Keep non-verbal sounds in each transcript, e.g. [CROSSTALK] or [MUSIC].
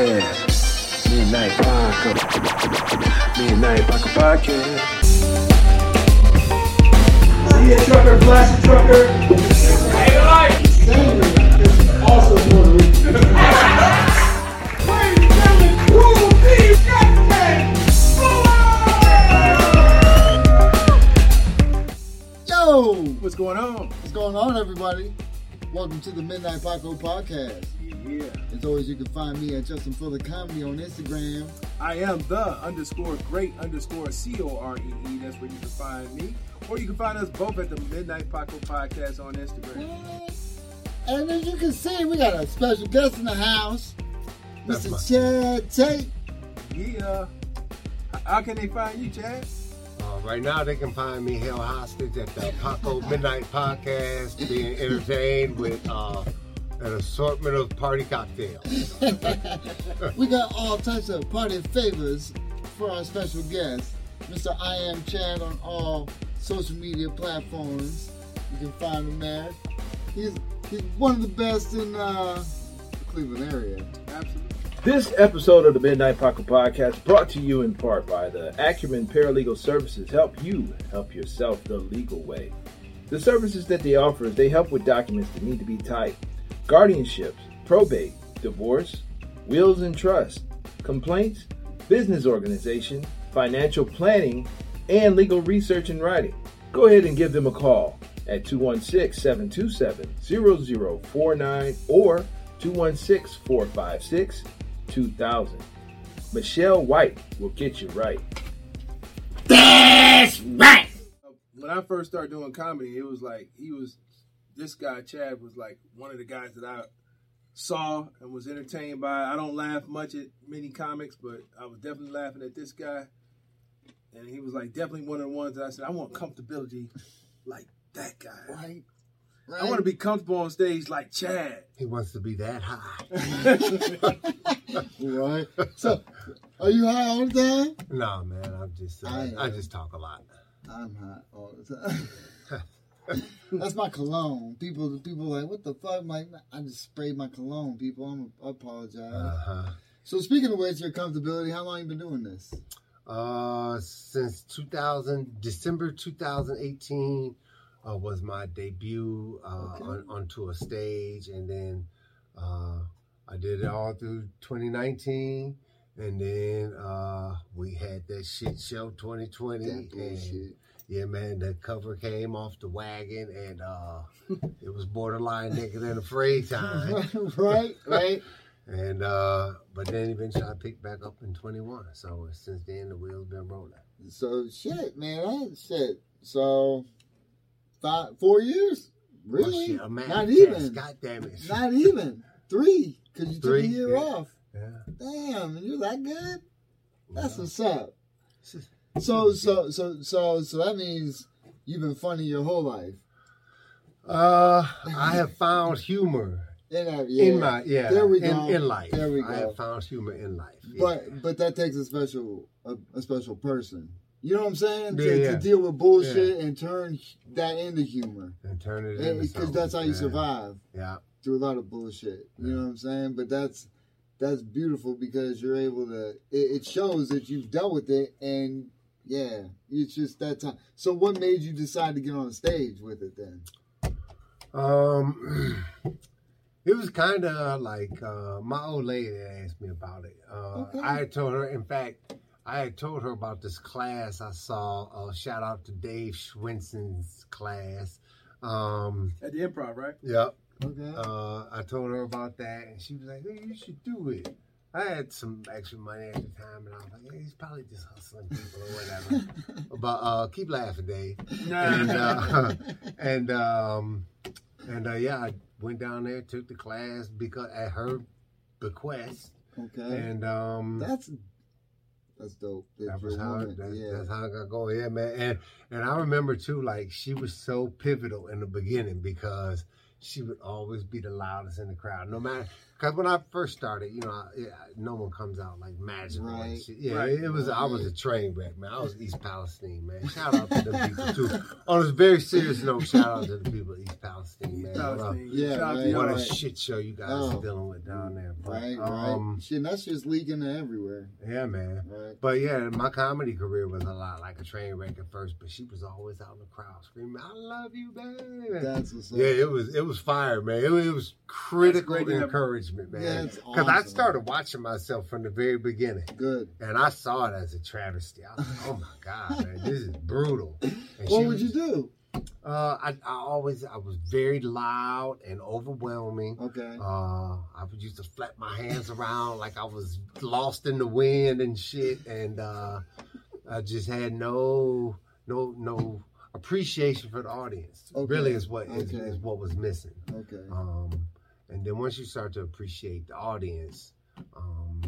Podcast. Midnight Paco. Midnight Paco Podcast. See a trucker, flash a trucker. Sandra is also Puerto Rican. Yo, What's going on? what's going on, everybody? Welcome to the Midnight Paco Podcast. Yeah. As always, you can find me at Justin Fuller Comedy on Instagram. I am the underscore great underscore C O R E E. That's where you can find me. Or you can find us both at the Midnight Paco Podcast on Instagram. And as you can see, we got a special guest in the house, That's Mr. Chad Tate. Yeah. How can they find you, Chad? Uh, right now, they can find me held hostage at the Paco Midnight Podcast, being entertained with uh, an assortment of party cocktails. [LAUGHS] We got all types of party favors for our special guest, Mr. I Am Chad, on all social media platforms. You can find him there. He's he's one of the best in uh, the Cleveland area. Absolutely. This episode of the Midnight Paco Podcast brought to you in part by the Acumen Paralegal Services help you help yourself the legal way. The services that they offer is they help with documents that need to be typed, guardianships, probate, divorce, wills and trust, complaints, business organization, financial planning, and legal research and writing. Go ahead and give them a call at 216 727 0049 or 216 456 2000. Michelle White will get you right. That's right. When I first started doing comedy, it was like he was this guy Chad was like one of the guys that I saw and was entertained by. I don't laugh much at many comics, but I was definitely laughing at this guy. And he was like definitely one of the ones that I said I want comfortability like that guy. Right? I want to be comfortable on stage like Chad. He wants to be that high. [LAUGHS] Right. So, are you high all the time? No, man, I'm just, uh, I- I, just talk a lot. I'm hot all the time. [LAUGHS] That's my cologne. People, people like, what the fuck? I'm like, I just sprayed my cologne. People, I'm, I apologize. Uh-huh. so, speaking of which, your comfortability, how long you been doing this? Uh, since 2000, December 2018 uh, was my debut uh, Okay. on, onto a stage, and then uh, I did it all through 2019, and then uh, we had that shit show 2020, That and yeah, man, the cover came off the wagon, and uh, [LAUGHS] it was borderline naked and afraid time. [LAUGHS] right, right. And uh, but then eventually I picked back up in 21. So since then the wheels been rolling. So, shit, man, I shit. So, five, four years? Really? Oh, shit, a man Not even. God damn it. Not even. Three, because you took Three, a year yeah. off. Yeah. Damn, you're that good? That's Yeah. what's up. [LAUGHS] So, so, so, so, so that means you've been funny your whole life. Uh, I have found humor In, that, yeah. in my yeah. There we go. in life. There we go. I have found humor in life. But but that takes a special a, a special person. You know what I'm saying? Yeah, to, yeah. to deal with bullshit and turn that into humor. and turn it into Because that's how you yeah. survive Yeah. through a lot of bullshit. You know what I'm saying? But that's that's beautiful because you're able to. It, it shows that you've dealt with it, and yeah, it's just that time. So, what made you decide to get on stage with it then? Um, [CLEARS THROAT] it was kind of like uh, my old lady asked me about it. Uh, Okay. I told her, in fact, I had told her about this class I saw. Uh, shout out to Dave Schwensen's class. Um, At the improv, right? yep. Okay. Uh, I told her about that, and she was like, "Hey, you should do it." I had some extra money at the time, and I was like, "Yeah, he's probably just hustling people or whatever." [LAUGHS] but uh, keep laughing, Dave and uh, [LAUGHS] and um, and uh, yeah, I went down there, took the class because at her bequest, okay. and um, That's that's dope. That that was how woman. that, yeah. that's how I got going. Yeah, man, and and I remember too, like she was so pivotal in the beginning because she would always be the loudest in the crowd, no matter. Cause when I first started, you know, I, yeah, no one comes out like magical Right. shit. Yeah, Right. it, was. I was a train wreck, man. I was East Palestine, man. [LAUGHS] Shout out to the people too. On a very serious note, shout out to the people of East Palestine, man. Palestine. Yeah, right. What a shit show you guys Oh. are dealing with down there. But, Right, um, right. Shit, that's just leaking everywhere. Yeah, man. Right. But yeah, my comedy career was a lot like a train wreck at first, but she was always out in the crowd screaming, "I love you, baby." That's what's up. yeah, it was it was fire, man. It, was- it was critical great encouragement, man. Because I started watching myself from the very beginning, Good. and I saw it as a travesty. I was like, "Oh my god, man, this is brutal." [LAUGHS] And What would was- you do? Uh, I, I always I was very loud and overwhelming. Okay. Uh, I would used to flap my hands around like I was lost in the wind and shit, and uh, I just had no, no, no appreciation for the audience. Okay. Really, is what is, Okay. is what was missing. Okay. Um, and then once you start to appreciate the audience, um,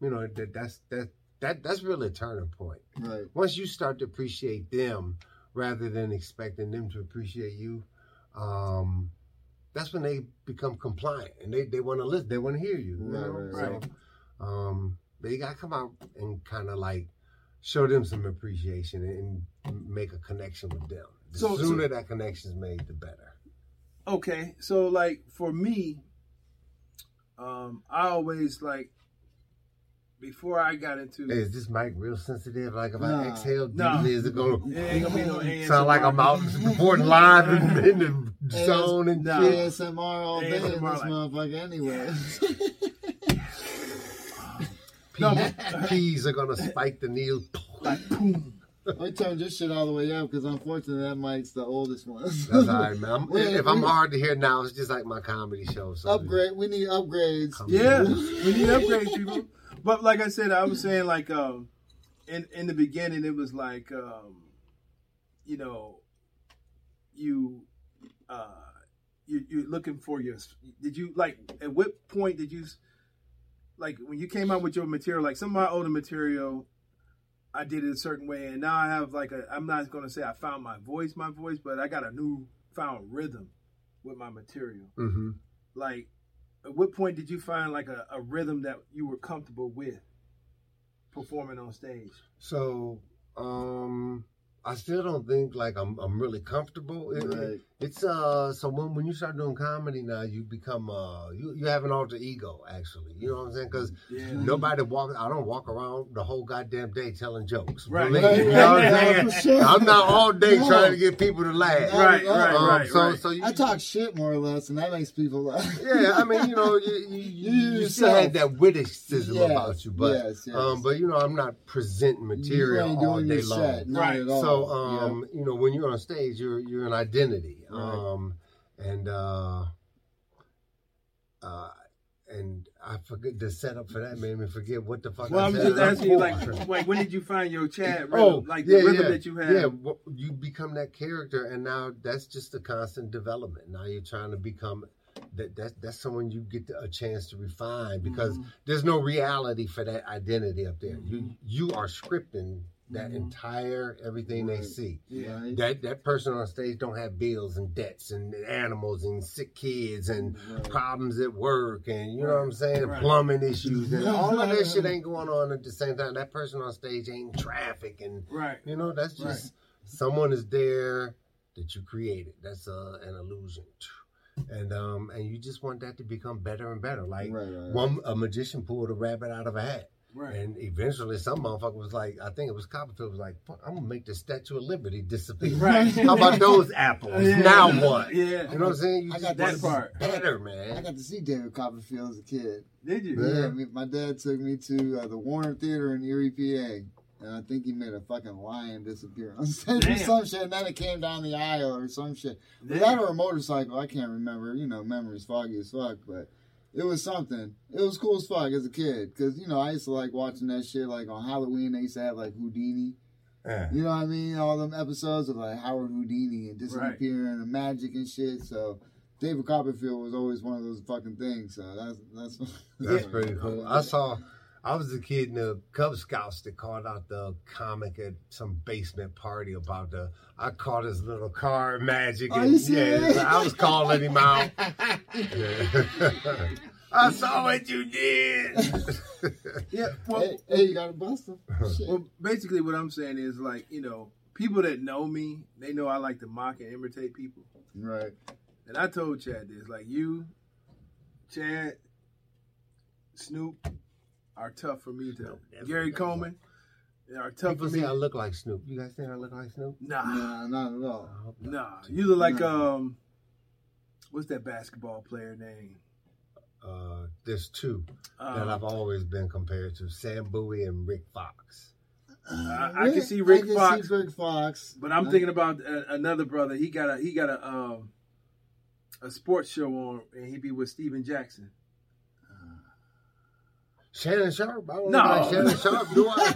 you know that that's that that that's really a turning point. Right. Once you start to appreciate them rather than expecting them to appreciate you, um, that's when they become compliant and they, they want to listen. They want to hear you. you Right, know? right, So, um, but you gotta come out and kind of like show them some appreciation and make a connection with them. The So- so- sooner that connection is made, the better. Okay, so like for me, um, I always like before I got into Hey, is this mic real sensitive? Like if I Nah. exhale Nah. deeply, is it gonna it ain't gonna be no [LAUGHS] sound like I'm out [LAUGHS] reporting live in, in the Hey, zone and nah. shit? ASMR all day in this like- motherfucker anyway. [LAUGHS] No, but- Peas are gonna spike the needle. like boom. I turned this shit all the way up because unfortunately that mic's the oldest one. That's all right, man. I'm- [LAUGHS] We- if I'm we- hard to hear now, it's just like my comedy show. So Upgrade. We need upgrades. Come Yeah, we need upgrades, people. But like I said, I was saying like um, in in the beginning, it was like um, you know, you uh, you you're looking for your. Did you like at what point did you like when you came out with your material? Like some of my older material, I did it a certain way, and now I have like a. I'm not going to say I found my voice, my voice, but I got a new found rhythm with my material hmm like at what point did you find like a, a rhythm that you were comfortable with performing on stage So, um, I still don't think like I'm I'm really comfortable. It- Right. It's uh, so when when you start doing comedy now, you become uh, you you have an alter ego actually. You know what I'm saying? Because yeah nobody walk. I don't walk around the whole goddamn day telling jokes. Right. Believe Right, you know what I'm saying? [LAUGHS] sure. I'm not all day No. trying to get people to laugh. right Um, right Um, right so right. so you, I talk shit more or less, and that makes people laugh. yeah, I mean, you know, you you, you, [LAUGHS] You you still yourself. had that witticism Yes, about you, but yes, yes. um, but you know, I'm not presenting material you ain't all doing day your long. set, Right. at all. So um, you know, when you're on stage, you're you're an identity. Right. Um, and uh, uh, and I forget the setup for that made me forget what the fuck. well I i'm said just asking you like before. like when did you find your chat rhythm Oh, like yeah, the rhythm yeah, that you had Yeah, wh- you become that character, and now that's just a constant development. Now you're trying to become that. That that's someone you get a chance to refine because Mm-hmm. there's no reality for that identity up there. You you are scripting that Mhm. entire everything they see. yeah Right? That that person on stage don't have bills and debts and animals and sick kids and Right. problems at work and you know what I'm saying, Right. plumbing issues and all of that shit [LAUGHS] ain't going on at the same time. That person on stage ain't in traffic and right you know that's just someone is there that you created. That's uh, an illusion, and um and you just want that to become better and better. Like Right, right, right. one a magician pulled a rabbit out of a hat. Right And eventually, some motherfucker was like, I think it was Copperfield was like, "Fuck, I'm gonna make the Statue of Liberty disappear. Right. How about those [LAUGHS] apples? Yeah. Now what? yeah You know what I'm saying? You I just got that part. better, man. I got to see David Copperfield as a kid. did you Yeah. Yeah, me, my dad took me to uh, the Warner Theater in Erie, PA. And I think he made a fucking lion disappear on [LAUGHS] stage or some shit. And then it came down the aisle or some shit. Was Damn. that or a motorcycle? I can't remember. You know, memory's foggy as fuck. But it was something. It was cool as fuck as a kid. Because, you know, I used to like watching that shit. Like on Halloween, they used to have like Houdini. Yeah. You know what I mean? All them episodes of like Howard Houdini and disappearing and magic and shit. So David Copperfield was always one of those fucking things. So that's that's [LAUGHS] That's pretty cool. I saw, I was a kid in the Cub Scouts that called out the comic at some basement party about the. I caught his little car magic. Are and yeah, I was calling him out. Yeah. [LAUGHS] I saw what you did. [LAUGHS] Yeah. Well, Hey, hey, you got a buster? [LAUGHS] Shit. well, basically, what I'm saying is like you know, people that know me, they know I like to mock and imitate people. Right. And I told Chad this, like you, Chad, Snoop, are tough for me to. that's Gary Coleman, are tough People for me. say I look like Snoop. You guys think I look like Snoop? Nah, Nah, not at all. I not. nah. You look like Nah. um, what's that basketball player name? Uh, there's two that Um, I've always been compared to: Sam Bowie and Rick Fox. I- I can see Rick I can Fox. See Rick Fox. But I'm I- thinking about uh, another brother. He got a he got a um a sports show on, and he be with Steven Jackson. Shannon Sharpe. I don't No. look like Shannon Sharpe, do I?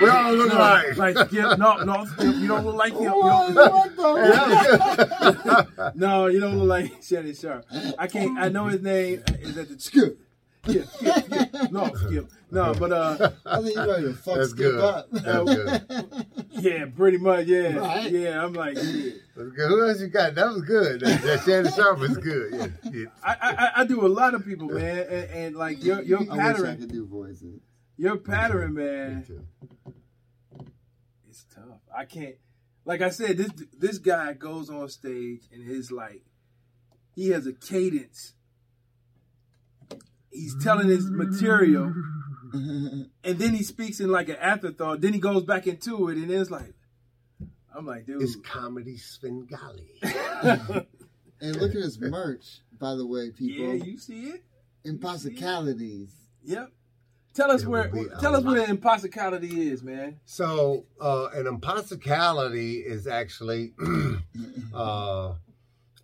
[LAUGHS] we all look No, like. like Skip. No, no, You don't look like him. You What, what the? no, you don't look like Shannon Sharp. I can't. I know his name is at the Skip. Skip. Skip. Skip. No, Skip. No, but uh, [LAUGHS] I think you ready to fuck That's Skip good. up. That's good. [LAUGHS] yeah, pretty much. Yeah, Right. yeah. I'm like, yeah. That's good. Who else you got? That was good. That, that Shannon Sharpe was good. Yeah, yeah. I, I I do a lot of people, man, and, and like your [LAUGHS] your I wish I pattern, could do voices. your pattern, Me man. too. It's tough. I can't. Like I said, this this guy goes on stage and his like, he has a cadence. He's telling his material, [LAUGHS] and then he speaks in like an afterthought. Then he goes back into it, and it's like, I'm like, dude. It's comedy Svengali. [LAUGHS] [LAUGHS] And look at his merch, by the way, people. yeah, you see it. Impossicalities. Yep. Tell us It where. will be a Tell us what lot. an impossicality is, man. So, uh, an impossicality is actually [CLEARS THROAT] uh,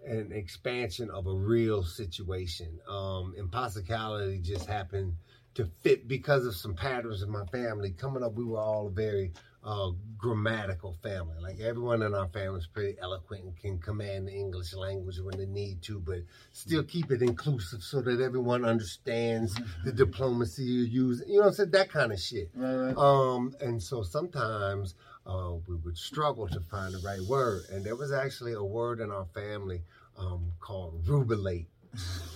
an expansion of a real situation. Um, impossicality just happened to fit because of some patterns in my family. Coming up, we were all a very uh, grammatical family. Like everyone in our family is pretty eloquent and can command the English language when they need to, but still keep it inclusive so that everyone understands the diplomacy you use. You know what I'm saying? That kind of shit. Right, right. Um, and so sometimes uh, we would struggle to find the right word. And there was actually a word in our family um, called rubilate.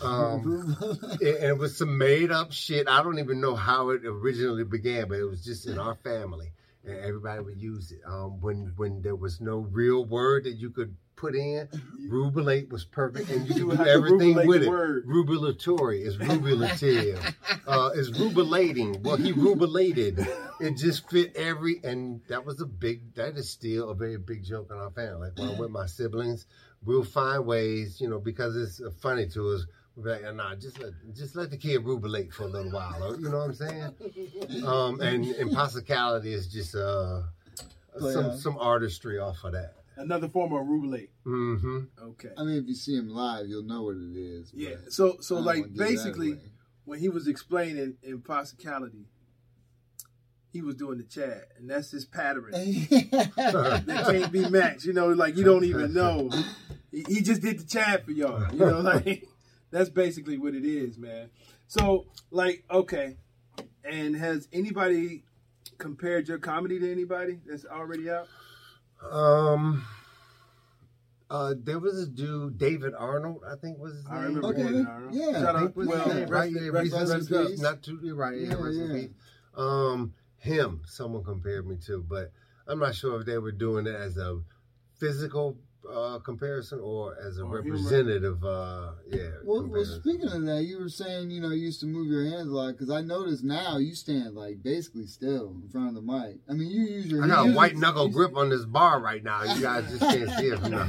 Um, it, and it was some made up shit. I don't even know how it originally began, but it was just in our family. And everybody would use it. Um, when when there was no real word that you could put in, rubilate was perfect, and you do everything with it. word. Rubilatory is rubilative. [LAUGHS] uh, is rubilating. Well, he rubilated. It just fit every, and that was a big. That is still a very big joke in our family. Like when I'm with my siblings, we'll find ways, you know, because it's funny to us. We're like, nah, just let just let the kid rubilate for a little while. or- You know what I'm saying? [LAUGHS] Um, and impossicality is just uh, Play some on. some artistry off of that. Another form of rubelate. hmm Okay. I mean, if you see him live, you'll know what it is. Yeah. So so like wanna give that basically when he was explaining impossicality, he was doing the chat, and that's his pattern. [LAUGHS] that can't be matched. You know, like you don't even know. He, he just did the chat for y'all. You know, like [LAUGHS] that's basically what it is, man. So, like, okay, and has anybody compared your comedy to anybody that's already out? Um. Uh, there was a dude, David Arnold, I think was his I name. remember Okay. David Arnold. Yeah. Shout I out. think was Well, his name, rest, right? Yeah, rest, rest, rest, in rest, peace. Not too you're right. Yeah, Yeah, rest in yeah. peace. Um, him, someone compared me to, but I'm not sure if they were doing it as a physical uh, comparison or as a Or humor. representative. Uh, yeah. Well, well, speaking of that, you were saying you know you used to move your hands a lot because I noticed now you stand like basically still in front of the mic. I mean, you use your I got a hands- white knuckle grip on this bar right now. You guys just can't see it. from now.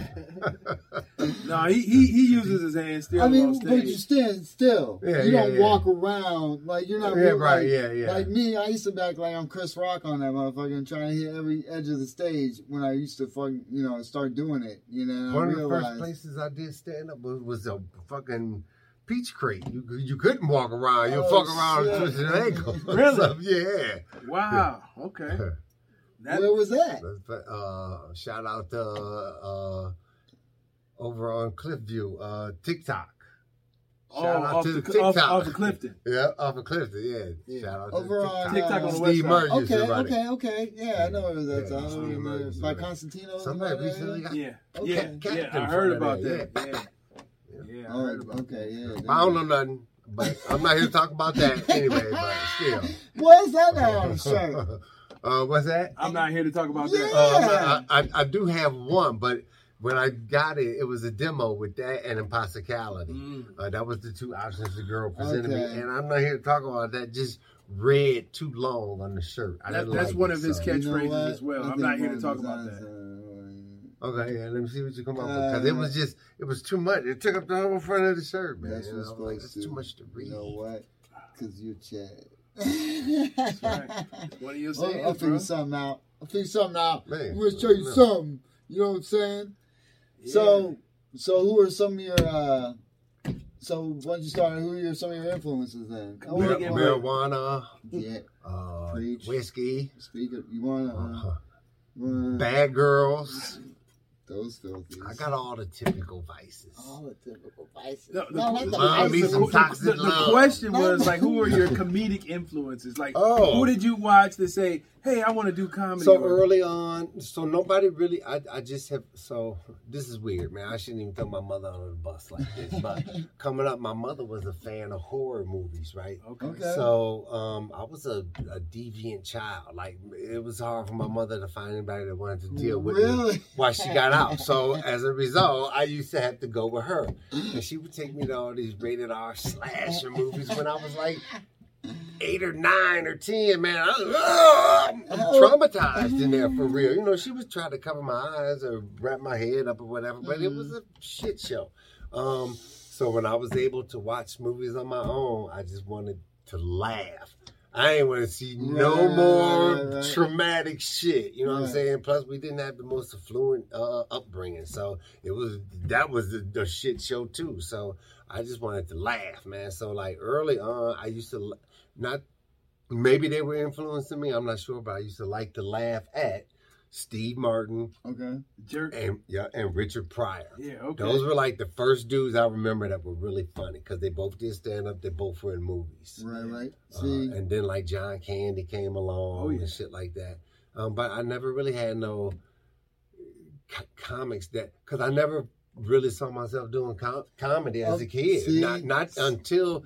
No, he, he he uses his hands still I mean, stage. but you stand still. Yeah, you yeah, don't yeah. walk around like you're not. Yeah, real, right, Like, yeah, yeah. Like me, I used to back like I'm Chris Rock on that motherfucker and trying to hit every edge of the stage when I used to fucking you know start doing it. You know, One I of the first places I did stand up was, was a fucking peach crate. You you couldn't walk around. You Oh, fuck around shit. and twist your ankle. Really? [LAUGHS] [LAUGHS] So, yeah. wow. Okay. [LAUGHS] That, where was that? Uh, shout out to uh, over on Cliffview, uh, TikTok. Oh, Shout out off, to the, the off, TikTok. off of Clifton. [LAUGHS] Yeah, off of Clifton. Yeah. Yeah. Shout out Over to on TikTok. TikTok on the uh, west Steve side. Murray Okay, run okay, okay. Yeah, I know where that's Yeah, at. I know Steve Murray it used is. to by run. Constantino. Somebody over there, recently got Yeah. Okay. Yeah. Captain Yeah. I heard there, about yeah. that. Yeah. Yeah, I Oh, heard about okay, yeah. I don't know nothing, but I'm not here to talk about that [LAUGHS] anyway. But still, What's that now on the shirt? [LAUGHS] uh, what's that? I'm not here to talk about Yeah. that. Um, I, I, I do have one, but when I got it, it was a demo with that and impossibility. Mm. Uh, that was the two options the girl presented Okay. me, and I'm not here to talk about that. Just read too long on the shirt. I That- that's like one it, of his so- catch- You know catchphrases as well. I I'm not here to talk about designs, that. Okay, yeah, let me see what you come up with Uh, because it was just it was too much. It took up the whole front of the shirt, man. That's You what's know, like, supposed it's to. too much to read. You know what? Because you're Chad. That's right. One of your I'll, I'll figure something out. I'll figure something out. Man, I'm gonna show you no. something. You know what I'm saying? So, so who are some of your? uh So once you started, who are some of your influences then? Come Or- on, Mar- get marijuana, yeah. uh, Preach. whiskey, Speak of, you wanna? Uh, uh, bad girls. those filthies. I got all the typical vices. all the typical vices. No, the, No, not the Love vices. some the- toxic the- the love. question was like, who are your comedic influences? Like, Oh. who did you watch to say, "Hey, I want to do comedy"? So or- early on, so nobody really. I, I just have. So this is weird, man. I shouldn't even throw my mother under the bus like this. But [LAUGHS] coming up, my mother was a fan of horror movies, right? Okay. Okay. So um, I was a, a deviant child. Like it was hard for my mother to find anybody that wanted to deal with me Really? while she got out. So [LAUGHS] as a result, I used to have to go with her, and she would take me to all these rated R slasher movies when I was like eight or nine or ten. Man, I was, "Ugh!" I'm traumatized in there for real. You know, she was trying to cover my eyes or wrap my head up or whatever, but it was a shit show. Um, so when I was able to watch movies on my own, I just wanted to laugh. I ain't want to see no Right, more right, right. traumatic shit. You know what I'm saying? Plus, we didn't have the most affluent uh, upbringing, so it was that was the, the shit show too. So I just wanted to laugh, man. So like early on, I used to not maybe they were influencing me. I'm not sure, but I used to like to laugh at Steve Martin Okay. Jerk. and yeah and Richard Pryor. Yeah. Okay. Those were like the first dudes I remember that were really funny because they both did stand up. They both were in movies. Right. Right. Uh, See. and then like John Candy came along Oh, yeah. and shit like that. Um, but I never really had no co- comics that because I never really saw myself doing com- comedy as Oh, a kid. see? Not not until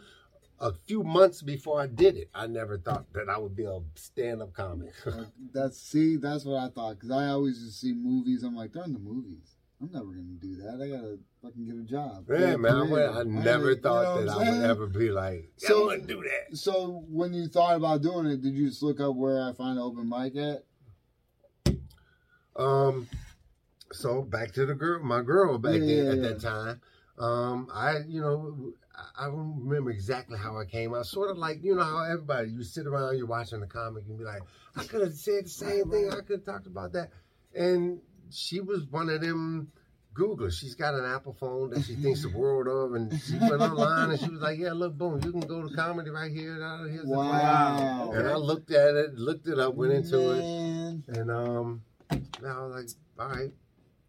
a few months before I did it. I never thought that I would be a stand up comic. [LAUGHS] That's see, that's what I thought. Because I always just see movies. I'm like, they're in the movies. I'm never gonna do that. I gotta fucking get a job. yeah, Get man. I, would- I never thought you know that I would ever be like, yeah, So- I'm gonna do that. So when you thought about doing it, did you just look up where I find an open mic at? Um, so back to the girl, my girl back Yeah, then yeah, at that time. Um, I, you know, I- I don't remember exactly how I came out. Sort of like, you know, how everybody, you sit around, you're watching the comic and be like, I could have said the same thing. I could have talked about that. And she was one of them Googlers. She's got an Apple phone that she thinks the [LAUGHS] world of. And she went online and she was like, yeah, look, boom, you can go to comedy right here. Here's Wow. and I looked at it, looked it up, went into it. And um, I was like, all right.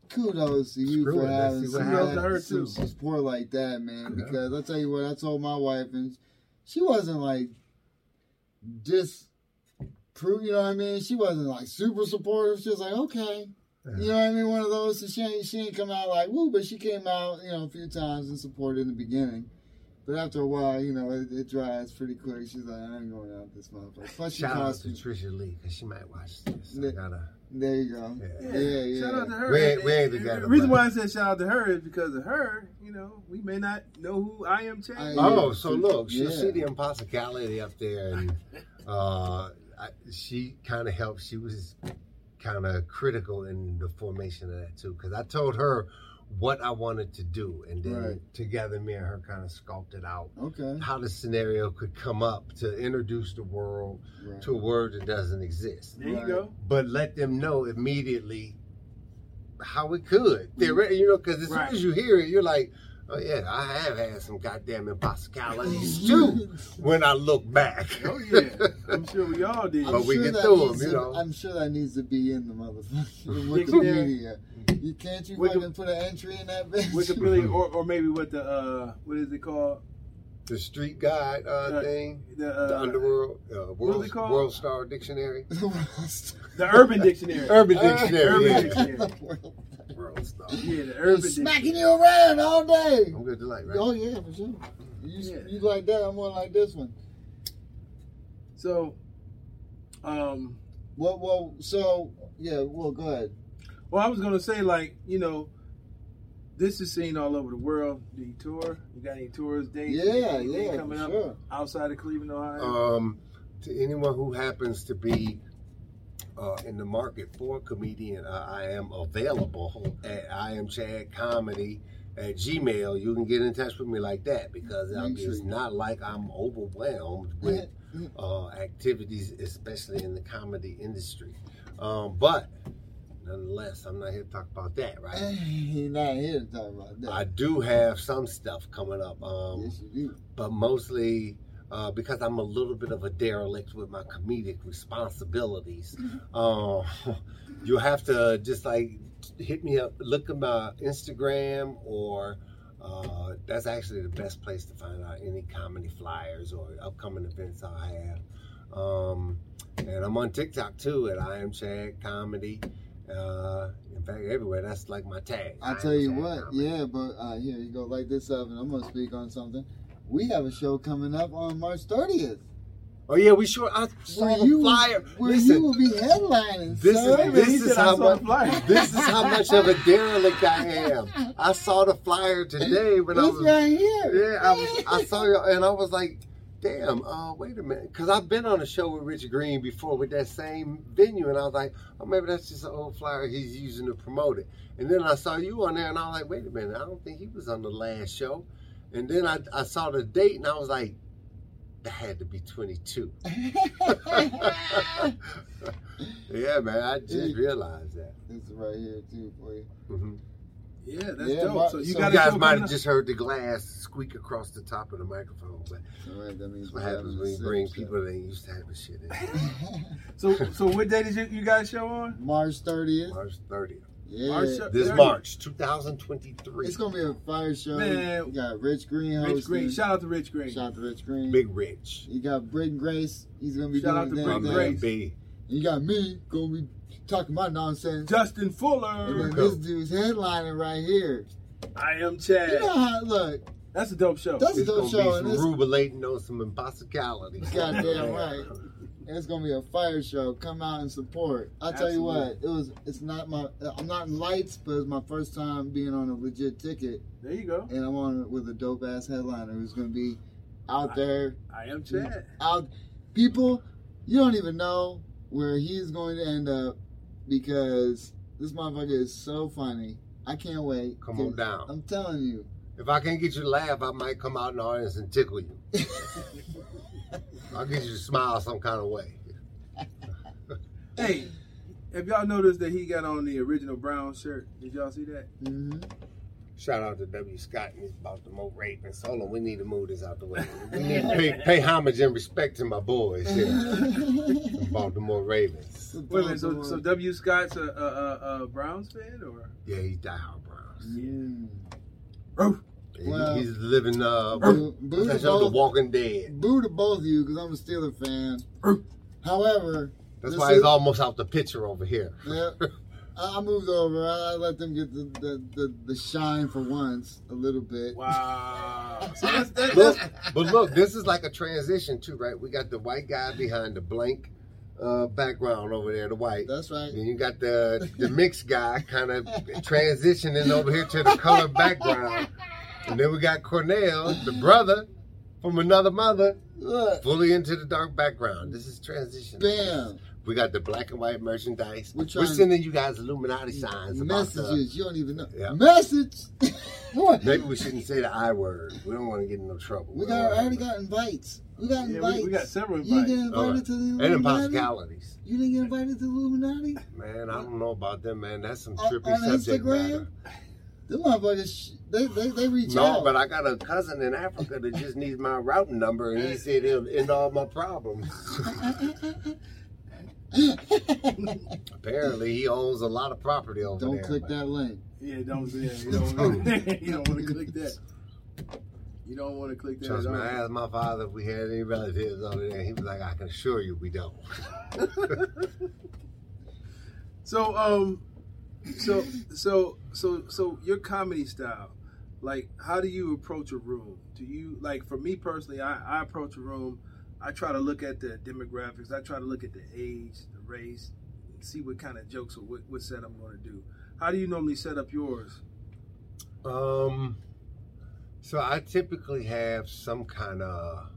Kudos to you Screw for it, let's having see what some, happens. that- Her, some too. support like that, man. Yeah. Because I tell you what, I told my wife, and she wasn't like just prove. You know what I mean? She wasn't like super supportive. She was like, okay. You know what I mean? One of those. So she ain't she ain't come out like woo, but she came out, you know, a few times and supported in the beginning. But after a while, you know, it, it dries pretty quick. She's like, I ain't going out this motherfucker. Plus, she Shout out cost to me. Trisha Lee because she might watch this. I gotta. There you go. Yeah. Yeah, yeah. Shout out to her. We ain't- we ain't And- and together, The reason but- why I said shout out to her is because of her. You know, we may not know who I am. Chad. Oh, Yeah. so look, she'll Yeah. see the impossibility up there, and [LAUGHS] uh, I, she kind of helped. She was kind of critical in the formation of that too, because I told her what I wanted to do, and then Right. together, me and her kind of sculpted out Okay. how the scenario could come up to introduce the world Right. to a word that doesn't exist. There you go. but let them know immediately how it could. Mm-hmm. Theoretically, you know, because as Right. soon as you hear it, you're like, oh yeah, I have had some goddamn [LAUGHS] impossibilities too when I look back. Oh yeah, I'm sure we all did. But we get through them, you know. I'm sure that needs to be in the motherfucking Dictionary. [LAUGHS] Wikipedia. You can't you Wiki- fucking put an entry in that bitch? Wikipedia, [LAUGHS] or, or maybe what the uh, what is it called? The street guide uh, Uh, thing, The, uh, the underworld, uh, what is world, it called? world star dictionary, the Urban Dictionary. urban Uh, dictionary. Urban yeah. Dictionary. World world stuff. Yeah, the He's urban. smacking you around all day. I'm good to like, right? Oh yeah, for sure. You, Yeah. you like that? I'm more like this one. So, um, Well, well, so yeah. Well, go ahead. well, I was gonna say like you know, this is seen all over the world. Do you tour? You got any tours dates? Yeah, yeah, coming for up sure. outside of Cleveland, Ohio. Um, to anyone who happens to be uh, in the market for a comedian, uh, I am available at I am Chad Comedy at Gmail. You can get in touch with me like that because um, it's not like I'm overwhelmed with uh, activities, especially in the comedy industry. Um, but nonetheless, I'm not here to talk about that, right? He's not here to talk about that. I do have some stuff coming up. Um, yes, you do. but mostly uh, because I'm a little bit of a derelict with my comedic responsibilities. Uh, [LAUGHS] you have to just like hit me up, look at my Instagram, or uh, that's actually the best place to find out any comedy flyers or upcoming events I have. Um, and I'm on TikTok too at I am Chad Comedy. Uh, in fact, everywhere. That's like my tag. I I tell you Chad what, Comedy. yeah, but uh, here you go, like this up, and I'm gonna speak on something. We have a show coming up on March 30th. Oh yeah, we sure. I saw Where the you, flyer. where Listen, you will be headlining, This sir. is this is how much [LAUGHS] this is how much of a derelict I am. I saw the flyer today when I was right here. yeah I, was, I saw you and I was like, damn, uh, wait a minute, because I've been on a show with Rich Green before with that same venue, and I was like, oh maybe that's just an old flyer he's using to promote it. And then I saw you on there, and I was like, wait a minute, I don't think he was on the last show. And then I, I saw the date, and I was like, that had to be 22. [LAUGHS] [LAUGHS] yeah, man, I just realized that. This is right here too for you. hmm yeah, that's Yeah, dope. but- so you so You guys might have just heard the glass squeak across the top of the microphone, but All right, that means that's what happens when you bring sip, people that ain't used to having shit in. [LAUGHS] So, so what date did you, you guys show on? March 30th. March 30th. Yeah. March show- This 30th. March 2023. It's gonna be a fire show. Man. You got Rich Green hosting. Rich Green. Shout out to Rich Green. Shout out to Rich Green. Big Rich. You got Britton Grace. He's gonna be Shout out doing to his My Britton damn man Grace. thing. B. You got me gonna be talking my nonsense. Justin And Fuller. then this dude's headlining right here. I am Chad. You know how look, That's a dope show. that's a It's dope gonna show be some it's rubilating on some impossibilities. goddamn [LAUGHS] right. And it's gonna be a fire show. Come out and support. I tell you what, it was it's not my I'm not in lights, but it's my first time being on a legit ticket there you go. and I'm on it with a dope ass headliner who's gonna be out there I am Chad. out people you don't even know where he's going to end up because this motherfucker is so funny. I can't wait. Come on down. I'm telling you. If I can't get you to laugh, I might come out in the audience and tickle you. [LAUGHS] I'll get you to smile some kind of way. [LAUGHS] Hey, have y'all noticed that he got on the original brown shirt? Did y'all see that? hmm Shout out to W. Scott and his Baltimore Ravens. Hold on, we need to move this out the way. [LAUGHS] We need to pay, pay homage and respect to my boys here, the [LAUGHS] Baltimore Ravens. Wait a minute. So, so W. Scott's a, a, a, a Browns fan, or? Yeah, he's diehard Browns. Oh, He- Well- he's living uh, Boo, boo, that's of the Walking Dead. boo to both of you because I'm a Steeler fan. However, That's why he's almost out the picture over here. yeah, [LAUGHS] I I moved over. I, I let them get the, the, the, the shine for once a little bit. wow. [LAUGHS] So that's, that, Look, but look, this is like a transition too, right? We got the white guy behind the blank uh, background over there, the white. That's right. Then you got the the mixed guy kind of [LAUGHS] transitioning over here to the color background. And then we got Cornell, the brother from another mother, Look, fully into the dark background. This is transition. bam. We got the black and white merchandise. We're We're, sending you guys Illuminati signs about the, Messages. You don't even know. Yeah. Message. [LAUGHS] What? Maybe we shouldn't say the I word. We don't want to get in no trouble. We don't got wanna- already got invites. We got yeah, invites. we, we got several invites. You didn't get invited Alright. to the and Illuminati. impossibilities. You didn't get invited to the Illuminati. Man, I don't know about them, man. That's some On- trippy on subject Instagram? matter. Them motherfuckers, sh- they they, they reach No, out. No, but I got a cousin in Africa that just needs my routing number, and he said he'll end all my problems. [LAUGHS] Apparently, he owns a lot of property over there. don't there. click that link. Yeah, don't. Yeah, [LAUGHS] [LAUGHS] you don't. wanna- you don't want to click that. You don't want to click that Trust me. I asked my father if we had any relatives over there. He was like, "I can assure you, we don't." So, um, So so so so your comedy style, like how do you approach a room? Do you like for me personally, I, I approach a room, I try to look at the demographics, I try to look at the age, the race, see what kind of jokes or what, what set I'm gonna do. How do you normally set up yours? Um, so I typically have some kind of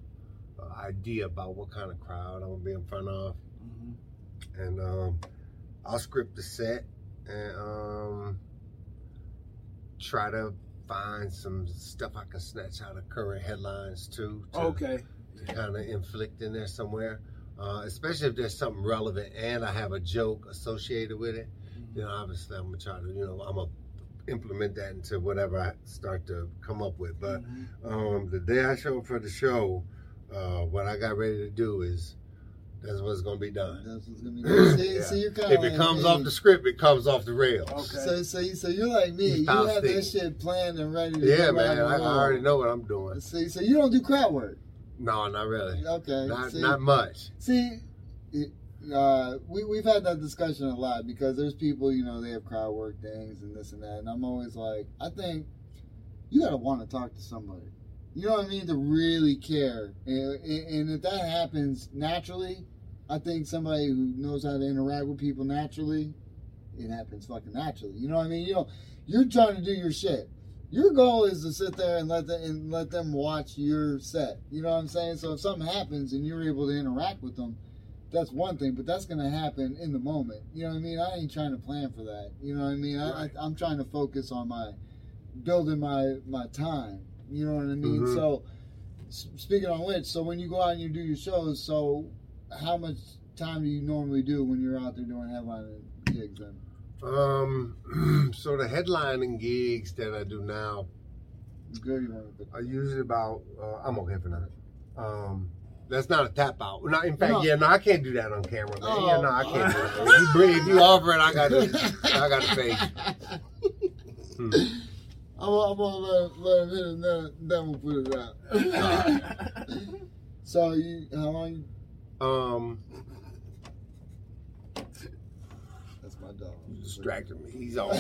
uh, idea about what kind of crowd I'm gonna be in front of, Mm-hmm. and um, I'll script the set and um, try to find some stuff I can snatch out of current headlines too. To, Okay. to kind of inflict in there somewhere. Uh, especially if there's something relevant and I have a joke associated with it, then obviously I'm gonna try to, you know, I'm gonna implement that into whatever I start to come up with. But Mhm. um, the day I show up for the show, uh, what I got ready to do is that's what's gonna be done. That's what's gonna be good. See, Yeah. so you're kind If it like comes me. off the script, it comes off the rails. Okay. So, so, you- so you're like me. You Style have that stick. shit planned and ready to Yeah, man, I, I already know what I'm doing. See, so you don't do crowd work. No, not really. Okay. Not see, not much. See, it- uh, we we've had that discussion a lot because there's people, you know, they have crowd work things and this and that, and I'm always like, I think you gotta want to talk to somebody. You know what I mean? To really care, and, and if that happens naturally, I think somebody who knows how to interact with people naturally, it happens fucking naturally. You know what I mean? You know, you're trying to do your shit. Your goal is to sit there and let them and let them watch your set. You know what I'm saying? So if something happens and you're able to interact with them, that's one thing. But that's gonna happen in the moment. You know what I mean? I ain't trying to plan for that. You know what I mean? Right. I, I, I'm trying to focus on my building my my time. You know what I mean? Mhm. So speaking on which, so when you go out and you do your shows, so how much time do you normally do when you're out there doing headlining gigs? Then Um, [CLEARS THROAT] so the headlining gigs that I do now good? You want usually about. Uh, I'm okay for that. Um, that's not a tap out. Not in fact, No. yeah, no, I can't do that on camera, man. Oh. Yeah, no, I can't do that. If [LAUGHS] you, bring, if you offer it, I got to, I got to pay. Hmm. I'm, I'm gonna let, let him hit it, then, then we'll put it out. [LAUGHS] so you, how long? You, Um, that's my dog. you distracted me. He's all.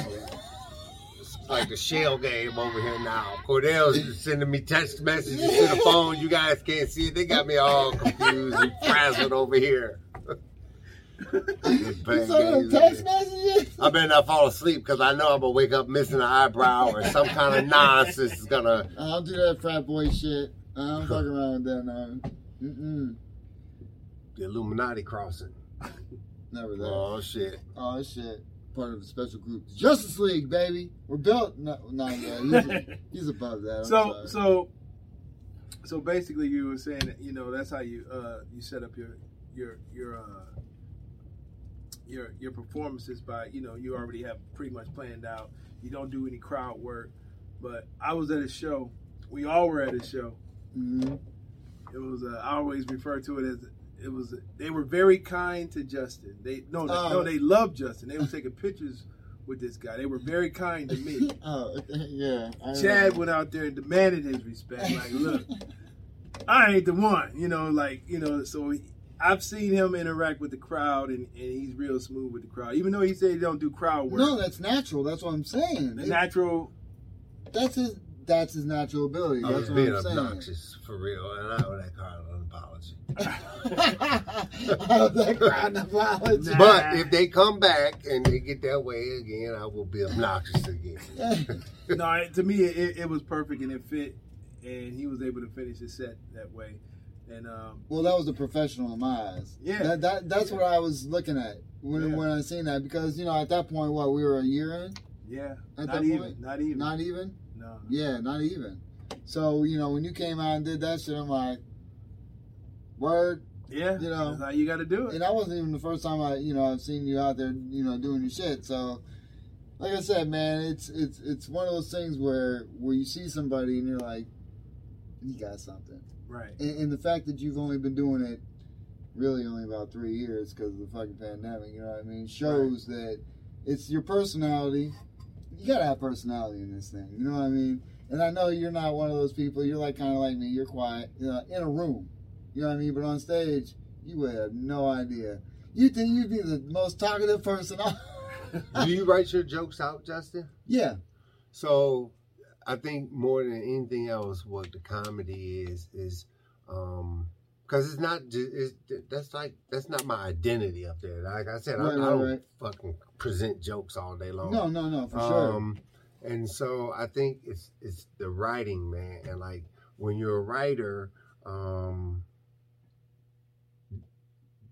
It's like the shell game over here now. Cordell's sending me text messages to the phone. You guys can't see it. They got me all confused and frazzled over here. You send him text messages? I better not fall asleep because I know I'm gonna wake up missing an eyebrow or some kind of [LAUGHS] nonsense is gonna. I don't do that frat boy shit. I don't fuck [LAUGHS] around with that now. Mm-mm. The Illuminati crossing. Never that. Oh shit! Oh shit. Part of the special group. Justice League, baby. We're built. No, not yet. He's, [LAUGHS] he's above that. I'm so sorry. so so basically you were saying that you know that's how you uh you set up your your your uh your your performances by you know you already have pretty much planned out you don't do any crowd work but i was at a show we all were at a show Mhm. it was uh, i always refer to it as it was they were very kind to justin they no Oh. no they loved justin they were taking pictures with this guy they were very kind to me [LAUGHS] Oh, [LAUGHS] yeah. I Chad remember. went out there and demanded his respect. Like, look, I ain't the one, you know. Like, you know. So he, I've seen him interact with the crowd, and, and he's real smooth with the crowd. Even though he said he don't do crowd work, No, that's natural. That's what I'm saying. the It- natural. that's his. That's his natural ability. I That's was what being I'm saying. obnoxious for real, and I owe that crowd an apology. How's that crowd an apology? Nah. But if they come back and they get that way again, I will be obnoxious again. [LAUGHS] no, to me, it, it was perfect and it fit, and he was able to finish his set that way. And um, Well, that was a professional in my eyes. Yeah. that, that that's what I was looking at when Yeah. when I seen that because you know at that point what we were a year in, yeah, At not that even, point? not even, not even. no. Yeah, not even. So you know when you came out and did that shit, I'm like, word. Yeah, You know. that's how you got to do it. And that wasn't even the first time I you know I've seen you out there you know doing your shit. So. Like I said, man, it's it's it's one of those things where where you see somebody and you're like, you got something. Right. and, and the fact that you've only been doing it really only about three years because of the fucking pandemic, you know what I mean, shows that it's your personality. You gotta have personality in this thing, you know what I mean? And I know you're not one of those people. You're like kind of like me. You're quiet you know, in a room, you know what I mean. But on stage, you would have no idea. You think you'd be the most talkative person. on- [LAUGHS] do you write your jokes out, Justin? Yeah. So I think more than anything else, what the comedy is is um because it's not just it's, that's like that's not my identity up there. Like I said, Right, I, I don't right. fucking present jokes all day long. No, no, no, for sure. Um, and so I think it's it's the writing, man, and like when you're a writer, um,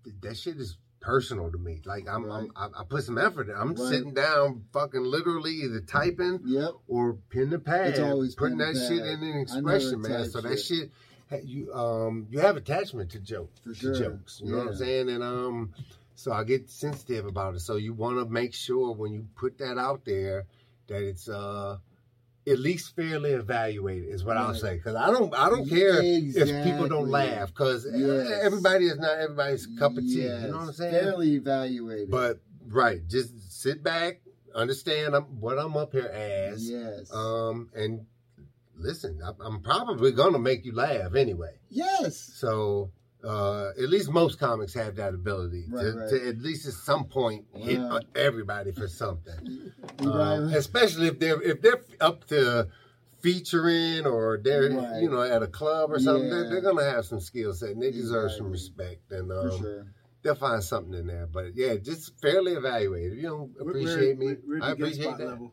th- that shit is personal to me. Like I'm, Right. I'm I, I put some effort in. I'm Right. sitting down, fucking literally either typing Yep. or pen to pad, It's always putting that to shit in an expression, man. So that shit. you um, you have attachment to joke, For sure. jokes. You know what I'm saying? And um, so I get sensitive about it. So you want to make sure when you put that out there that it's uh at least fairly evaluated is what I'll Right. say because I don't I don't care if people don't laugh because Yes. everybody is not everybody's cup of tea. Yes. You know what I'm saying? Fairly evaluated. But right, just sit back, understand what I'm up here as, yes. um, and listen. I'm probably gonna make you laugh anyway. yes. So uh, at least most comics have that ability Right, to, right. to at least at some point hit Wow. uh, everybody for something. [LAUGHS] Right, Um. Especially if they're if they're up to featuring or they're Right. you know at a club or something. They're, they're gonna have some skill set and they deserve some respect and For um, sure. they'll find something in there. But yeah, just fairly evaluate. If you don't We're- appreciate we're, me, We're, we're I at the guest appreciate that. level.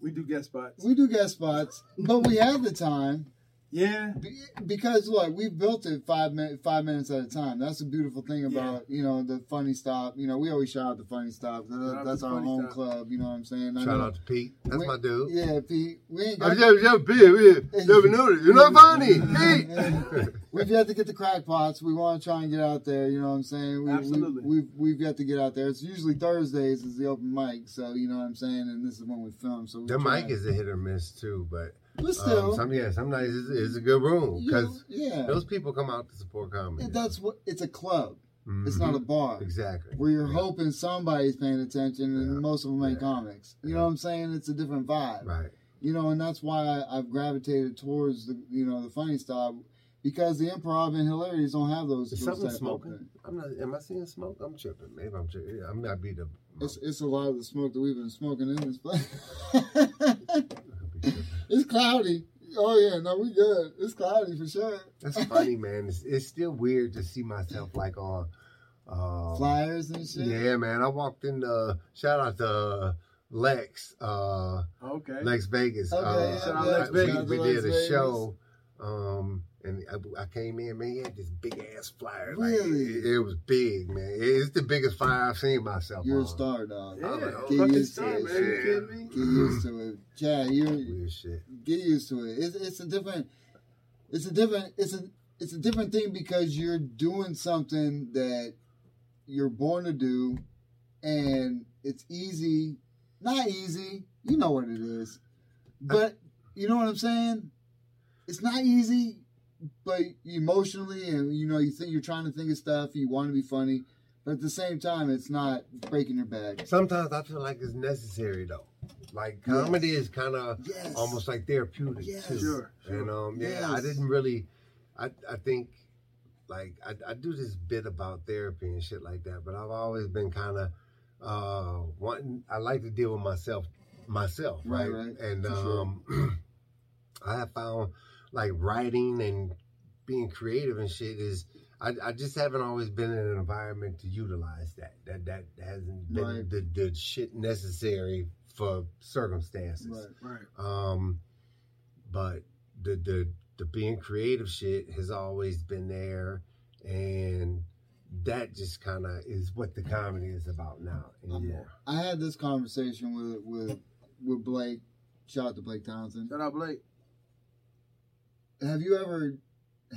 We do guest spots. We do guest spots, but we have the time yeah. be- because look, we built it five minutes five minutes at a time. That's the beautiful thing about you know the funny stop. You know, we always shout out the funny stop. That- out that's our Funny home Stop. club. You know what I'm saying? I Shout know- out to Pete. That's we- my dude. Yeah, Pete. We ain't Oh, got yeah, yeah, Pete, yeah. Never noticed. You're not funny, [LAUGHS] Pete. [LAUGHS] We've yet to get the crackpots. We want to try and get out there. You know what I'm saying? We, Absolutely. We, we've we've got to get out there. It's usually Thursdays is the open mic, so you know what I'm saying. And this is when we film. So The mic is a hit or miss too, but but still, um, some yeah, some nights it's, it's a good room because yeah, those people come out to support comedy. It- that's what it's a club. It's not a Mhm. bar. exactly Where you're Yeah. hoping somebody's paying attention, and Yeah. most of them ain't comics. You know what I'm saying? It's a different vibe. right. You know, and that's why I, I've gravitated towards the you know the funny style because the improv and hilarities don't have those. Is something smoking? things. I'm not. Am I seeing smoke? I'm tripping. Maybe I'm tripping. I might be the. It's it's a lot of the smoke that we've been smoking in this place. [LAUGHS] I could be tripping. it's cloudy. Oh yeah, no, we good. It's cloudy for sure. That's funny, man. It's, it's still weird to see myself like on. Um, Flyers and shit. Yeah, man. I walked in. The, shout out to Lex. Uh, Okay. Lex Vegas. Okay, uh, yeah, Shout out yeah. Lex we- Vegas. We, Shout out to did a Vegas. show, um, and I, I came in, man. He had this big ass flyer. Like, Really? it, it was big, man. It's the biggest flyer I've seen myself. You're on. a star, dog. Yeah, I'm like, oh, Get used to star, it. man. You kidding me? Get used to it. Chad, you Weird shit. get used to it. It's it's a different. It's a different. It's a it's a different thing because you're doing something that you're born to do, and it's easy. Not easy. You know what it is, but you know what I'm saying. It's not easy, but emotionally, and you know, you think you're trying to think of stuff. You want to be funny, but at the same time, it's not breaking your back. Sometimes I feel like it's necessary though. Like comedy is kind of Yes. almost like therapeutic Yes. too. Sure, And sure. um, yeah, I didn't really. I I think like I, I do this bit about therapy and shit like that, but I've always been kind of uh wanting. I like to deal with myself myself, Right, right? right. And For sure. um, [CLEARS THROAT] I have found like writing and being creative and shit is. I, I just haven't always been in an environment to utilize that. That that hasn't been Right. the, the shit necessary for circumstances. Right. Right. Um, but the the the being creative shit has always been there, and that just kind of is what the comedy is about now anymore. I had this conversation with with with Blake. Shout out to Blake Townsend. Shout out Blake. Have you ever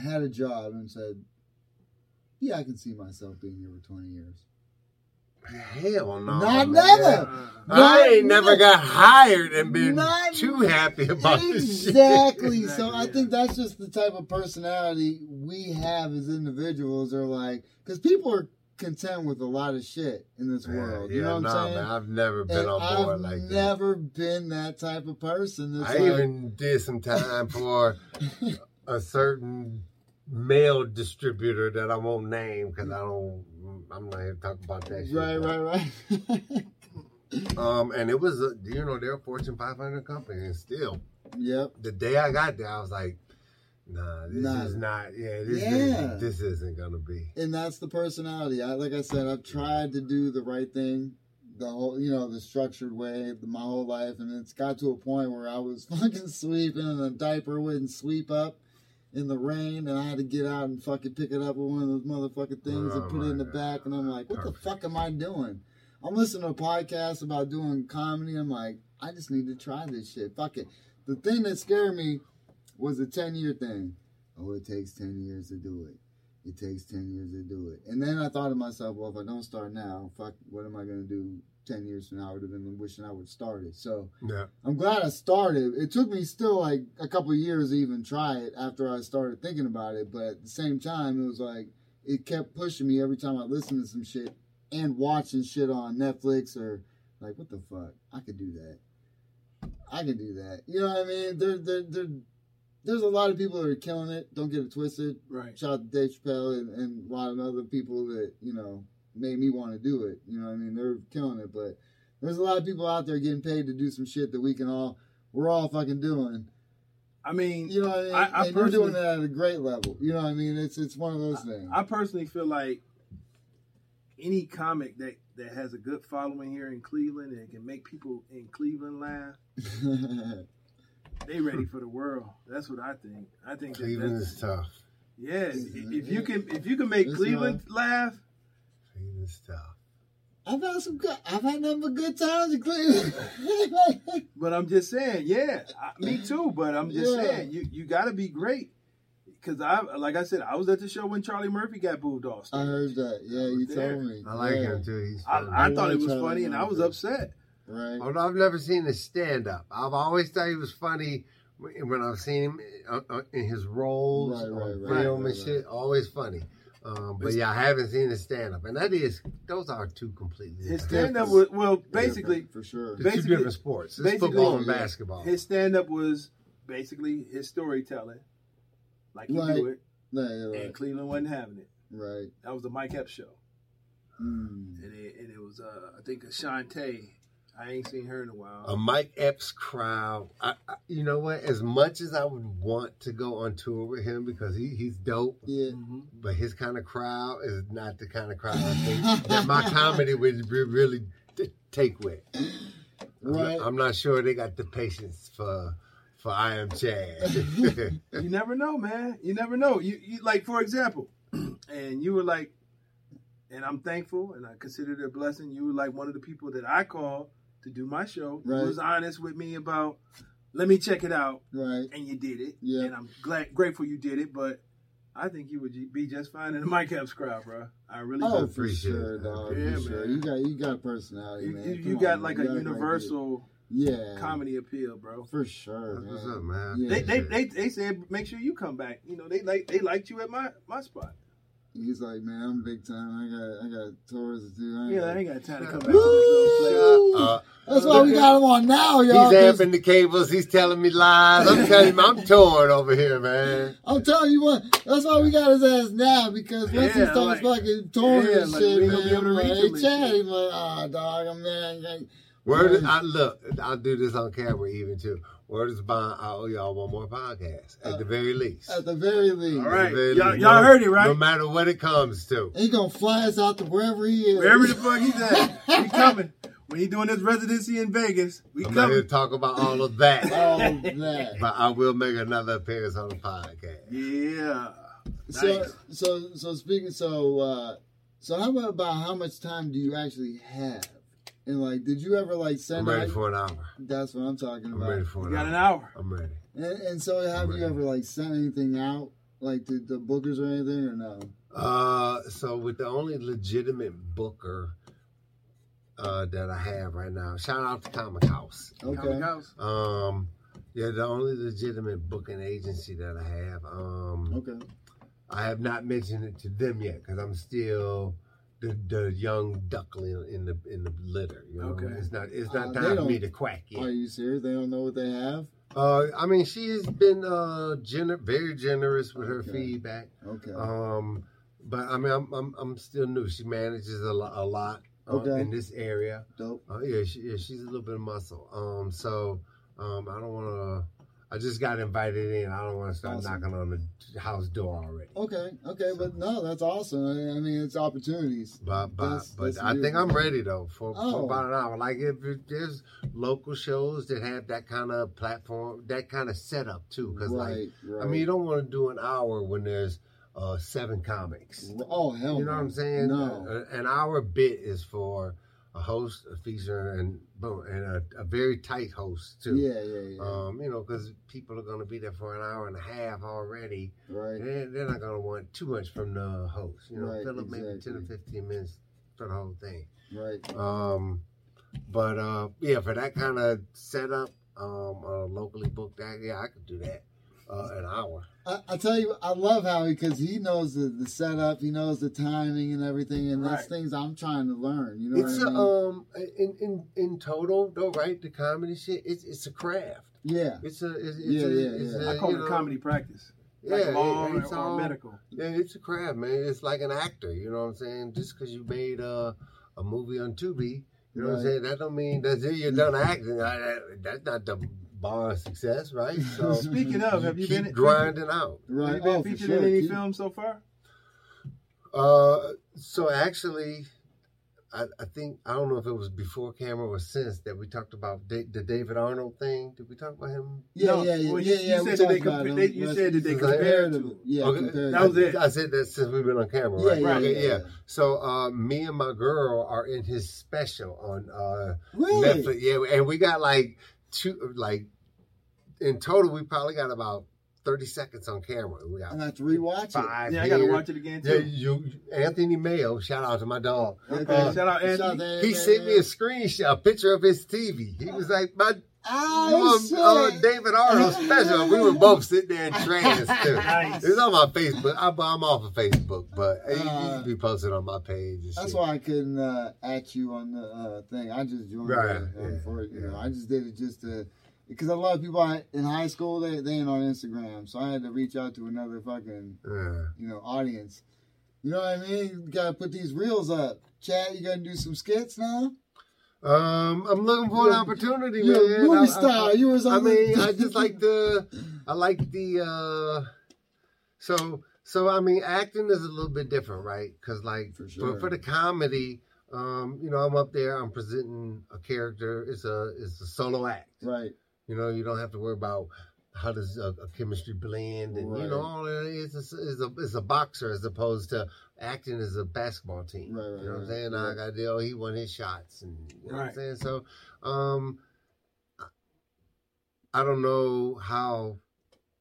had a job and said, "Yeah, I can see myself being here for twenty years"? Hell no, Not man. never. Uh, I ain't Not- never got hired and been Not- too happy about this shit. Exactly. [LAUGHS] so Exactly, I think that's just the type of personality we have as individuals. Are like because people are content with a lot of shit in this world. Yeah, you know what nah, I'm saying? man, I've never been and on board I've like that. never been that type of person. I like, even did some time for a certain mail distributor that I won't name because I don't. I'm not here to talk about that shit. right, right, right. [LAUGHS] Um, and it was, a, you know, they're a Fortune 500 company, and still, Yep. the day I got there, I was like, nah, this Nah. is not, yeah, this, Yeah. This, this isn't gonna be. and that's the personality. I like I said, I've tried to do the right thing, the whole you know the structured way my whole life, and it's got to a point where I was [LAUGHS] fucking sweeping and a diaper wouldn't sweep up in the rain, and I had to get out and fucking pick it up with one of those motherfucking things and Oh, put it in the my back, and I'm like, what the fuck am I doing? I'm listening to a podcast about doing comedy. I'm like, I just need to try this shit. Fuck it. The thing that scared me was a 10 year thing. Oh, it takes 10 years to do it. It takes 10 years to do it. And then I thought to myself, well, if I don't start now, fuck, what am I going to do 10 years from now? I would have been wishing I would start it. So Yeah. I'm glad I started. It took me still like a couple of years to even try it after I started thinking about it. But at the same time, it was like, it kept pushing me every time I listened to some shit and watching shit on Netflix or like, what the fuck? I could do that. I can do that. You know what I mean? They're, they're, there, there's a lot of people that are killing it. Don't get it twisted. Right. Shout out to Dave Chappelle and, and a lot of other people that, you know, made me want to do it. You know what I mean? They're killing it. But there's a lot of people out there getting paid to do some shit that we can all, we're all fucking doing. I mean, You know what I mean? I- I and you're doing that at a great level. You know what I mean? It's it's one of those things. I personally feel like any comic that that has a good following here in Cleveland and can make people in Cleveland laugh, [LAUGHS] they ready for the world. That's what I think. I think Cleveland that's, is tough. yeah. If if you can if you can make It's Cleveland laugh, Cleveland's tough. I've had some good. I've had nothing but good times in Cleveland. [LAUGHS] but I'm just saying, yeah, I, me too. But I'm just Yeah. saying, you you got to be great. Because I, like I said, I was at the show when Charlie Murphy got booed off. Stage. I heard that. Yeah, you There. told me. I like yeah. him too. He's I. I I thought it was Charlie funny, and I was upset. Right. Although I've never seen his stand up, I've always thought he was funny when I've seen him uh, uh, in his roles Right, right, on right, film right, and shit. Always funny. Um, but yeah, I haven't seen his stand up, and that is those are two completely. His stand up was well, basically for sure. It's two basically- different sports. It's football and Yeah. basketball. his stand up was basically his storytelling, like you Right. do it, Yeah, yeah, and. Cleveland wasn't having it. Right. That was the Mike Epps show, Mm. and it, and it was uh, I think Ashanti. I ain't seen her in a while. a Mike Epps crowd. I, I, you know what? As much as I would want to go on tour with him because he, he's dope, Yeah. Mhm. but his kind of crowd is not the kind of crowd I think that my comedy would re- really t- take with. I'm not- Right. I'm not sure they got the patience for for I am Chad. [LAUGHS] You never know, man. You never know. You, you like, for example, [CLEARS THROAT] and you were like, and I'm thankful, and I consider it a blessing. You were like one of the people that I called to do my show. Right. You was honest with me about, let me check it out, Right. and you did it. Yeah. And I'm glad, grateful you did it. But I think you would be just fine in the Mike Epps crowd, bro. I really Oh, do. for appreciate sure, it. dog. Yeah, for sure. man. You got you got personality, You, man. you, Come you got on, like man. a got great universal yeah comedy appeal, bro. for sure. That's what's man. up, man. Yeah. They, they they they said make sure you come back. You know they like they liked you at my my spot. He's like, man, I'm big time. I got I got tours to do. I Yeah, I ain't got time to come back to this little place. Uh, That's why we got him on now, y'all. he's 'cause amping the cables. He's telling me lies. I'm telling him I'm torn over here, man. I'm telling you what, that's why we got his ass now because once he starts like- fucking touring yeah, and like, shit, we man, gonna be able to I'm like, reach hey, him and Chad, he's like, ah, dog, I'm man. like, Word, is, Yeah. I look. I'll do this on camera even too. Word is bond. I owe y'all one more podcast at the very least. At the very least, All At right. Y'all- least. y'all No- heard it, right? No matter what it comes to. he gonna fly us out to wherever he is. Wherever the fuck he's at, [LAUGHS] we coming. When he doing his residency in Vegas, we I'm not here coming. to talk about all of that, [LAUGHS] all of that. but I will make another appearance on the podcast. Yeah. So, Nice. so, so speaking, so, uh, so how about about how much time do you actually have? And like, did you ever like send? I'm send ready out? for an hour. That's what I'm talking I'm about. ready for You an got an hour. hour. I'm ready. And, and so, have you ready. ever like sent anything out, like to the bookers or anything, or no? Uh, so with the only legitimate booker uh, that I have right now, shout out to Comic House. Okay. Comic House. Um, yeah, the only legitimate booking agency that I have. Um, Okay. I have not mentioned it to them yet because I'm still the the young duckling in the in the litter. You know, Okay. it's not it's Uh, not they time for me to quack Yet. Are you serious? They don't know what they have. Uh, I mean, she has been uh gener- very generous with her Okay. feedback. Okay. Um, but I mean, I'm I'm, I'm still new. She manages a lot, a lot. uh, Okay. in this area. Dope. Uh, yeah, she, yeah, she's a little bit of muscle. Um, so um, I don't want to. I just got invited in. I don't want to start Awesome. knocking on the house door already. Okay, okay, but no, that's awesome. I mean, it's opportunities. But but That's- but that's I think. I'm ready though for, Oh. for about an hour. Like if there's local shows that have that kind of platform, that kind of setup too. Because like right, right. I mean, you don't want to do an hour when there's uh, seven comics. oh hell, You know what. I'm saying? No, an hour bit is for a host, a feature, and boom, and a, a very tight host too. yeah, yeah, yeah. Um, you know, because people are going to be there for an hour and a half already. right. They're, they're not going to want too much from the host. You know, Right, fill up maybe 10 or 15 minutes for the whole thing. Right. Um, but uh, yeah, for that kind of setup, um, uh, locally booked act, yeah, I could do that. Uh, an hour. I, I tell you, I love how because he knows the, the setup, he knows the timing and everything, and that's Right. things I'm trying to learn. You know It's what I a, mean? um in in in total though, right? The comedy shit, it's it's a craft. yeah, It's a it's, it's Yeah, a, yeah, it's yeah. a, I call it know, comedy practice. Yeah, like it- law or, it's or all- medical. Yeah, it's a craft, man. It's like an actor. You know what I'm saying? Just because you made a a movie on Tubi, you know what I'm saying? That don't mean that's it. You're done acting. I- that- That's not the bar success, right? [LAUGHS] So Speaking of, have you keep been grinding out? right. Have you been oh, for featured sure. in any Keep- films so far? Uh, so actually, I, I think I don't know if it was before camera or since that we talked about da- the David Arnold thing. Did we talk about him? Yeah, No, yeah, yeah, well, yeah, you- you yeah. said that they talked about compa- they- you said that they It's compared comparative. to. Yeah, Okay, compared that was it. I said that since we've been on camera, Yeah, right? yeah, Okay, yeah, yeah. yeah. So uh, me and my girl are in his special on uh, Really? Netflix. Yeah, and we got like two, like in total, we probably got about thirty seconds on camera. We got I have to rewatch it. five. Yeah, I got to here. watch it again Yeah, too. you, Anthony Mayo. Shout out to my dog. Okay, Uh, shout out Anthony. out He sent me a screenshot, a picture of his TV. He was like, "My Oh, um, uh, shit. David Arnold [LAUGHS] special." We were both sitting there in trance too. Nice. It's on my Facebook. I, I'm off of Facebook, but it Uh, used to be posted on my page. And That's shit. why I couldn't uh, at you on the uh, thing. I just joined Right, it um, yeah, for it. You know. I just did it just to because a lot of people I, in high school they they ain't on Instagram, so I had to reach out to another fucking Yeah. you know audience. You know what I mean? You gotta put these reels up. Chad, you gonna do some skits now? Um, I'm looking for an opportunity, You're man. movie I- I- star. you was on I mean, I just like the, I like the, uh, so, so I mean, acting is a little bit different, right? Because like For for, for the comedy, um, you know, I'm up there, I'm presenting a character. It's a, it's a solo act. right. You know, you don't have to worry about how does a, a chemistry blend, and you know, all that is a is a boxer as opposed to acting as a basketball team. Right, right, you know what I'm saying? I got deal. He won his shots, and you know what I'm saying. So, um, I don't know how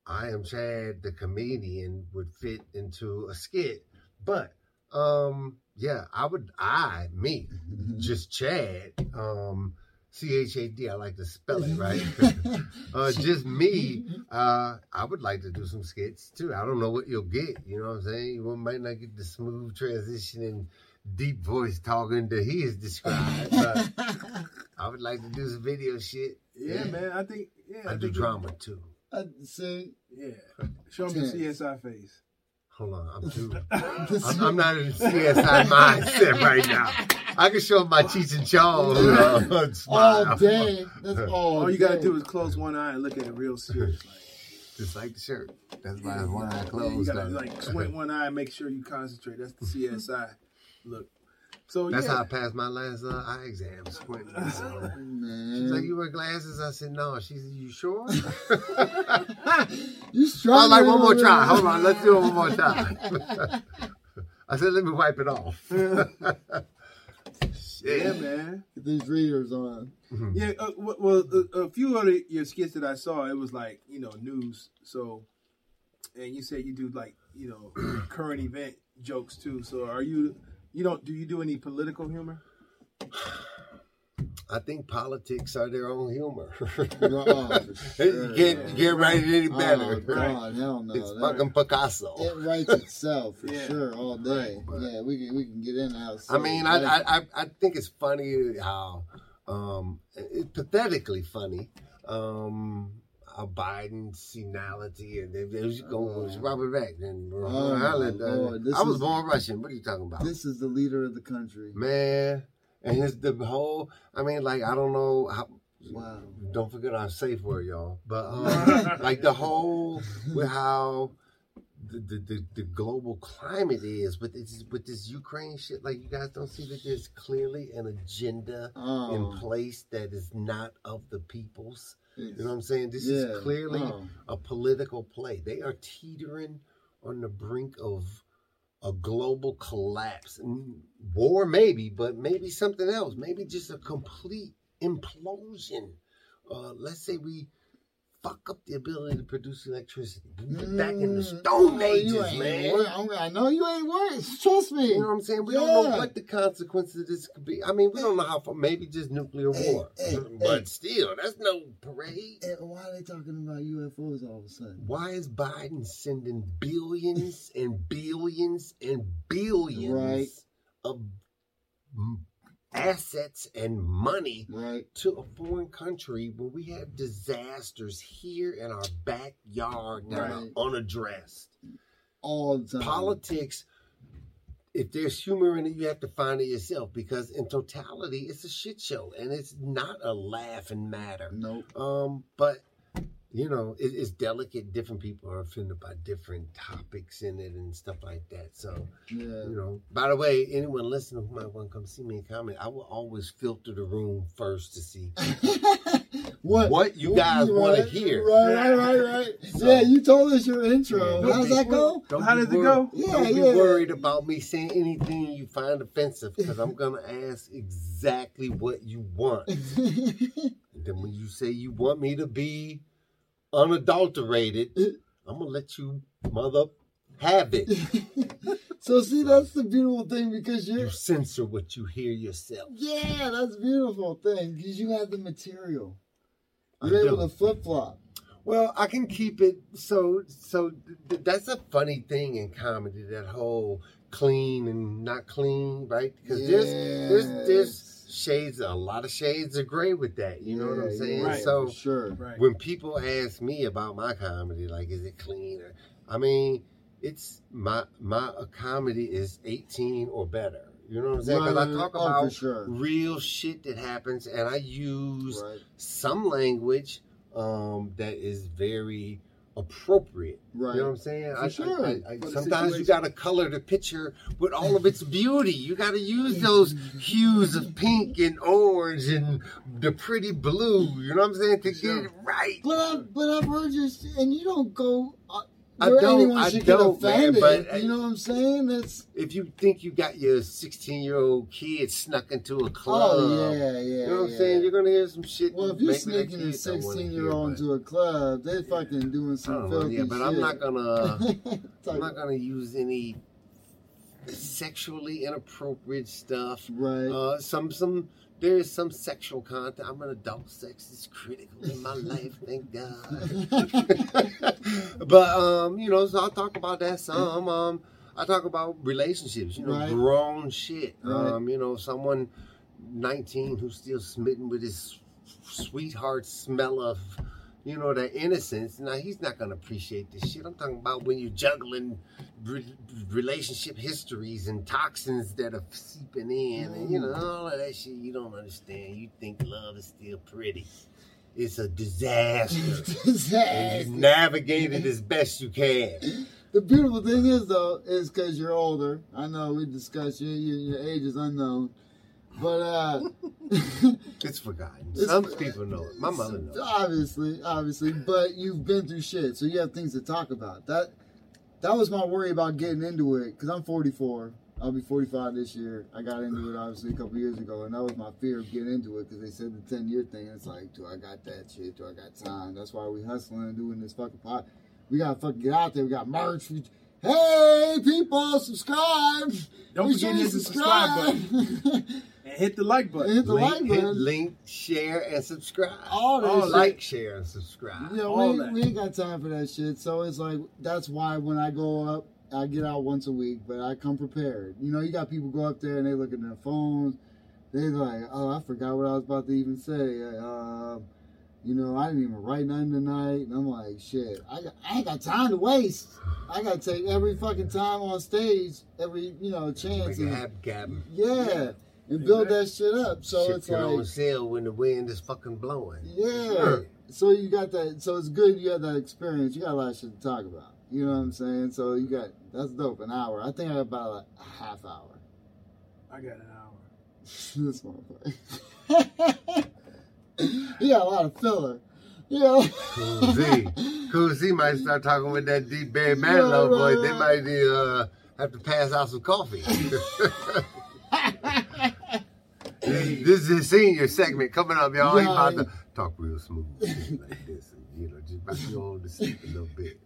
I am Chad the comedian would fit into a skit, but um, yeah, I would. I me [LAUGHS] just Chad. Um, C H A D. I like to spell it right. [LAUGHS] [LAUGHS] uh, just me. [LAUGHS] Uh, I would like to do some skits too. I don't know what you'll get. You know what I'm saying? You might not get the smooth transition and deep voice talking that he has described. But I would like to do some video shit. Yeah, man. I think. Yeah, I do think drama too. I, see, Yeah. Show me your CSI face. Hold on, I'm too. I'm, I'm not in the CSI mindset right now. I can show my Cheech and Chong uh, all day. That's all. [LAUGHS] All you gotta day. do is close one eye and look at it real serious. Like, Just like the shirt. That's why I have one eye yeah, you gotta like squint one eye and make sure you concentrate. That's the CSI look. So That's yeah. how I passed my last uh, eye exam. Squinting. So. [LAUGHS] She's like, "You wear glasses?" I said, "No." She said, "You sure?" [LAUGHS] you I like, "One more try. Hold on, let's do it one more time." I said, "Let me wipe it off." Yeah, man. Get these readers on. Yeah, uh, well, a, a few of the, your skits that I saw, it was like you know news. So, and you said you do like you know [CLEARS THROAT] current event jokes too. So, are you you don't do you do any political humor? [SIGHS] [SIGHS] I think politics are their own humor. [LAUGHS] Oh, for sure. you can't you can't write it any better. Oh, God, hell no. It's That- fucking Picasso. it writes itself for Yeah. sure all day. But- yeah, we can we can get in how. I mean, I, I I I think it's funny how um it's pathetically funny. Um how Biden's senility and they, they was going with Robert Beck and Oh, my Ireland. uh, I was is- born Russian. What are you talking about? this is the leader of the country. Man, And his the whole, I mean, like I don't know how. Wow. Don't forget our safe word, y'all. But um, [LAUGHS] like the whole with how the, the, the, the global climate is with this with this Ukraine shit. Like you guys don't see that there's clearly an agenda Oh, in place that is not of the people's. You know what I'm saying? This yeah, is clearly oh. a political play. They are teetering on the brink of a global collapse. War, maybe, but maybe something else. Maybe just a complete implosion. Uh, let's say we fuck up the ability to produce electricity. We're back in the Mm, Stone Ages, man. worried. I'm- know you ain't worried. Trust me. You know what I'm saying? We don't know what the consequences of this could be. I mean, we don't know how far. Maybe just nuclear Hey, war. hey, but hey. still, that's no parade. And why are they talking about UFOs all of a sudden? Why is Biden sending billions and billions and billions Right. of assets and money Right. to a foreign country when we have disasters here in our backyard that Right. are unaddressed? All the time. Politics, if there's humor in it, you have to find it yourself because in totality, it's a shit show and it's not a laughing matter. Nope. Um, but you know, it, it's delicate. Different people are offended by different topics in it and stuff like that. So, Yeah. you know. By the way, anyone listening who might want to come see me and comment, I will always filter the room first to see [LAUGHS] what you guys wanna hear. Right, right, right, right. So- yeah, you told us your intro. Yeah. How's that go? Don't How be does it go? Yeah, Don't be worried about me saying anything you find offensive because I'm gonna ask exactly what you want. [LAUGHS] And then when you say you want me to be unadulterated, I'm gonna let you mother have it. [LAUGHS] so see, that's the beautiful thing because you're. You censor what you hear yourself. Yeah, that's beautiful thing because you have the material. You're able to flip flop. Well, I can keep it so so. Th- that's a funny thing in comedy. That whole clean and not clean, right? Because there's there's there's shades, a lot of shades of gray with that. You know what I'm saying? Right. So sure. Right. when people ask me about my comedy, like, is it clean? Or, I mean, it's my my comedy is 18 or better. You know what I'm saying? Because Right, I talk oh, about sure. real shit that happens, and I use some language um, that is very appropriate. right. You know what I'm saying? I, sure. I, I, sometimes you got to color the picture with all of its beauty. You got to use those hues of pink and orange and the pretty blue. You know what I'm saying? To Sure. get it right. But I, but I've heard you, and you don't go. Uh, I don't- I don't, man, but I- you know what I'm saying? That's If you think you got your 16 year old kid snuck into a club, oh yeah, yeah. you know what I'm saying? You're gonna hear some shit. Well, if you're sneaking a kid don't wanna 16 year old into a club, they fucking doing some don't know, yeah, but shit. I'm not gonna. [LAUGHS] I'm not gonna use any sexually inappropriate stuff. right. Uh, some some there is some sexual content. I'm an adult. Sex is critical in my life, thank God. [LAUGHS] but um, you know, so I'll talk about that some. Um, I talk about relationships. You know, Right. grown shit. Right. Um, you know, someone 19 who's still smitten with his sweetheart smell of you know, that innocence. Now he's not gonna appreciate this shit. I'm talking about when you're juggling re- relationship histories and toxins that are seeping in, and you know all of that shit. You don't understand. You think love is still pretty. It's a disaster. [LAUGHS] and you navigate it as best you can. The beautiful thing is though, is because you're older. I know we discussed your, your your age is unknown, but uh, [LAUGHS] It's forgotten. It's- Some people know it. My mother knows. obviously, obviously, but you've been through shit, so you have things to talk about. That that was my worry about getting into it because I'm 44. I'll be 45 this year. I got into it obviously a couple years ago, and that was my fear of getting into it because they said the 10 year thing. It's like, do I got that shit? Do I got time? That's why we hustling and doing this fucking pot. We gotta fucking get out there. We got merch. We, hey, people, subscribe. Don't Be forget to to hit the subscribe subscribe. [LAUGHS] And hit the like button. Hit the link, like hit button. link, share, and subscribe. All that All shit. like, share, and subscribe. You know, All we, that. we ain't got time for that shit. So it's like that's why when I go up, I get out once a week, but I come prepared. You know, you got people go up there and they look at their phones. They're like, "Oh, I forgot what I was about to even say." Uh, you know, I didn't even write nothing tonight, and I'm like, "Shit, I, got, I ain't got time to waste. I got to take every fucking time on stage, every you know Like chance." a and- hab yeah. And build that shit up. So Ship it's your own like, sail when the wind is fucking blowing. yeah. Sure. So you got that. So it's good you had that experience. You got a lot of shit to talk about. You know what I'm saying? So you got that's dope. An hour. I think I got about like a half hour. I got an hour. [LAUGHS] this motherfucker. [LAUGHS] he got a lot of filler. Yeah. [LAUGHS] Cool C. Cool C might start talking with that deep Barry Manilow Right, boy. right, They right. might uh, have to pass out some coffee. This is his senior segment coming up, y'all. He about to talk real smooth like this. And, you know, just about to go on to sleep a little bit.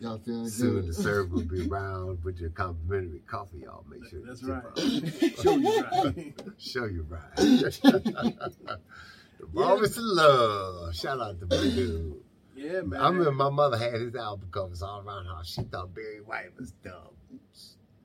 Y'all feeling Soon good? the server will be around with your complimentary coffee, y'all. Make sure That's right. tip [LAUGHS] Show you right. Show you right. the Promise of Love. Shout out to my dude. Yeah, man. I remember my mother had his album covers all around her. She thought Barry White was dumb.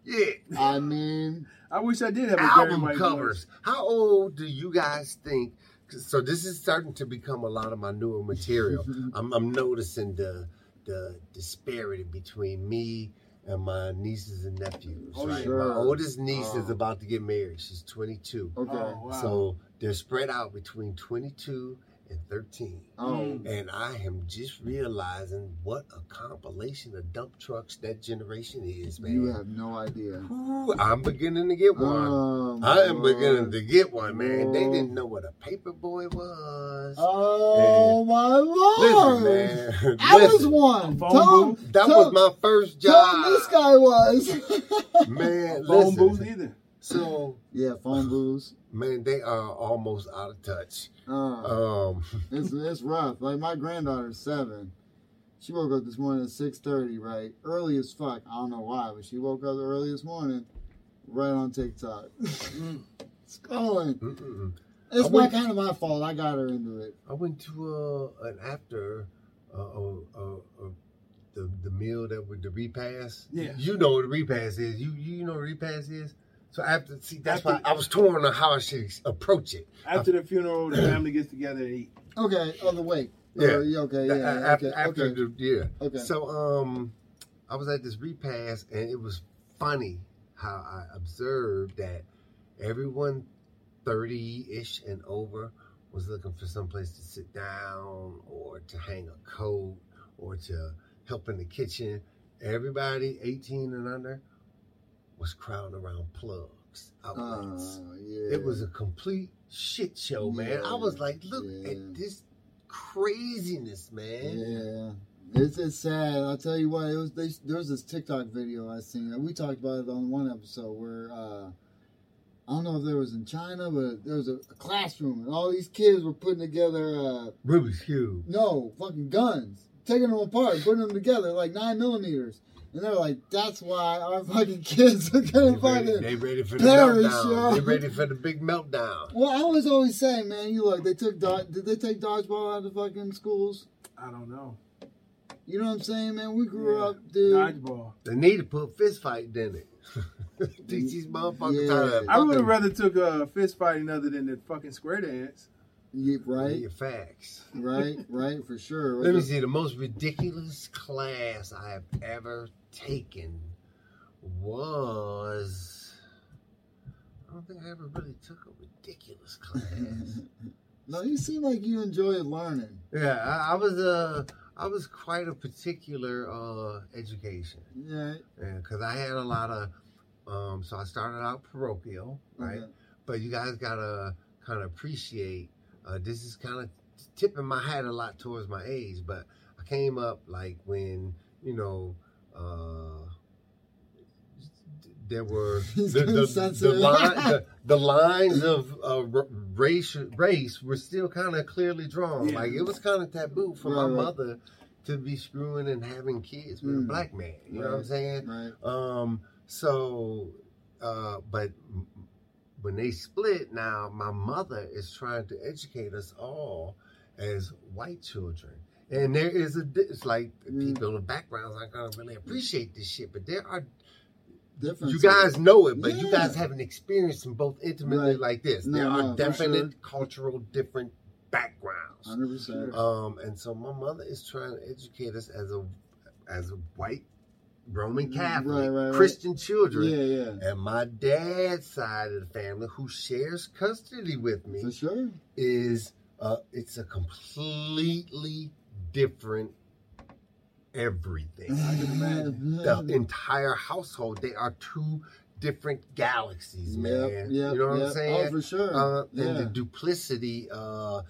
Yeah. I mean, I wish I did have a Barry Album White covers. How old do you guys think? So this is starting to become a lot of my newer material. [LAUGHS] I'm, I'm noticing the the disparity between me and my nieces and nephews. Oh, right? sure. My oldest niece is Oh. about to get married. She's 22. okay. Oh, wow. So they're spread out between 22 and 13. Oh, And I am just realizing what a compilation of dump trucks that generation is, man. you have no idea. Ooh, I'm beginning to get one. Oh, I am my beginning to get one, man. They Oh. didn't know what a paper boy was. Oh my lord! Listen, man. [LAUGHS] I was one. Tell him, that tell- was my first job. him this guy was. [LAUGHS] [LAUGHS] Man, phone listen. booth either. So, yeah, phone booths. Man, they are almost out of touch. Uh, Um, it's it's rough. Like my granddaughter's seven. She woke up this morning at six thirty, right? Early as fuck. I don't know why, but she woke up early this morning, right on TikTok. [LAUGHS] Scrolling. mm-mm. It's I went- kind of my fault. I got her into it. I went to uh, an after uh, uh, uh, uh, the the meal that with the repast. Yeah. you know what a repast is. You you know what a repast is. So after see that's After- why I was torn on how I should approach it. After the funeral, the family gets together and eat. Okay. Oh, the wait. Yeah. Uh, okay. Yeah. after okay. after okay. the yeah. Okay. So um, I was at this repast and it was funny how I observed that everyone thirty ish and over was looking for some place to sit down or to hang a coat or to help in the kitchen. Everybody 18 and under was crowding around plugs outlets. Uh, yeah. It was a complete shit show, man. I was like, look yeah. at this craziness, man. Yeah, it's it's sad. I'll tell you what. It was they, there was this TikTok video I seen. and We talked about it on one episode where uh, I don't know if there was in China, but there was a, a classroom and all these kids were putting together. Uh, Rubik's Cube. no, fucking guns, taking them apart, putting them together like nine millimeters, and they're like, "That's why our fucking kids are They gonna ready, fucking." they ready for the perish, meltdown. yo. They ready for the big meltdown. Well, I was always saying, man, you look. They took dod- did they take dodgeball out of fucking schools? I don't know. You know what I'm saying, man? We grew Yeah. up, dude. Dodgeball. They need to put fist fight in it. [LAUGHS] Teach these motherfuckers how to Yeah. I would have rather took a fist fighting other than the fucking square dance. Yeah, right, Your facts. right, [LAUGHS] right, for sure. Let me see. The most ridiculous class I have ever taken was. I don't think I ever really took a ridiculous class. [LAUGHS] No, you seem like you enjoy learning. yeah, I, I was uh, I was quite a particular uh, education. Yeah, because I had a lot of. Um, so I started out parochial, right? Okay. But you guys gotta kind of appreciate. Uh, this is kind of tipping my hat a lot towards my age, but I came up like when you know. Uh, there were [LAUGHS] He's the, the, the, line, the, the lines of uh, r- race race were still kind of clearly drawn. Yeah. Like it was kind of taboo for my Right, right. mother to be screwing and having kids with a Mm. black man. You know what I'm saying? right. Um, so, uh, but m- when they split now, my mother is trying to educate us all as white children. And there is a, it's like Mm. people in backgrounds aren't going to really appreciate this shit, but there are, Different. you guys know it, but you guys haven't experienced them both intimately Right. like this. No, there are no, definite cultural different backgrounds. hundred percent. Um, and so my mother is trying to educate us as a as a white Roman Catholic, Right, right, right. Christian children. Yeah, yeah. And my dad's side of the family, who shares custody with me, For sure. is uh, it's a completely different everything. I can imagine. the entire household, they are two different galaxies, man. Yep, yep, you know what yep. I'm saying? Oh, for sure. Uh, yeah. And the duplicity uh,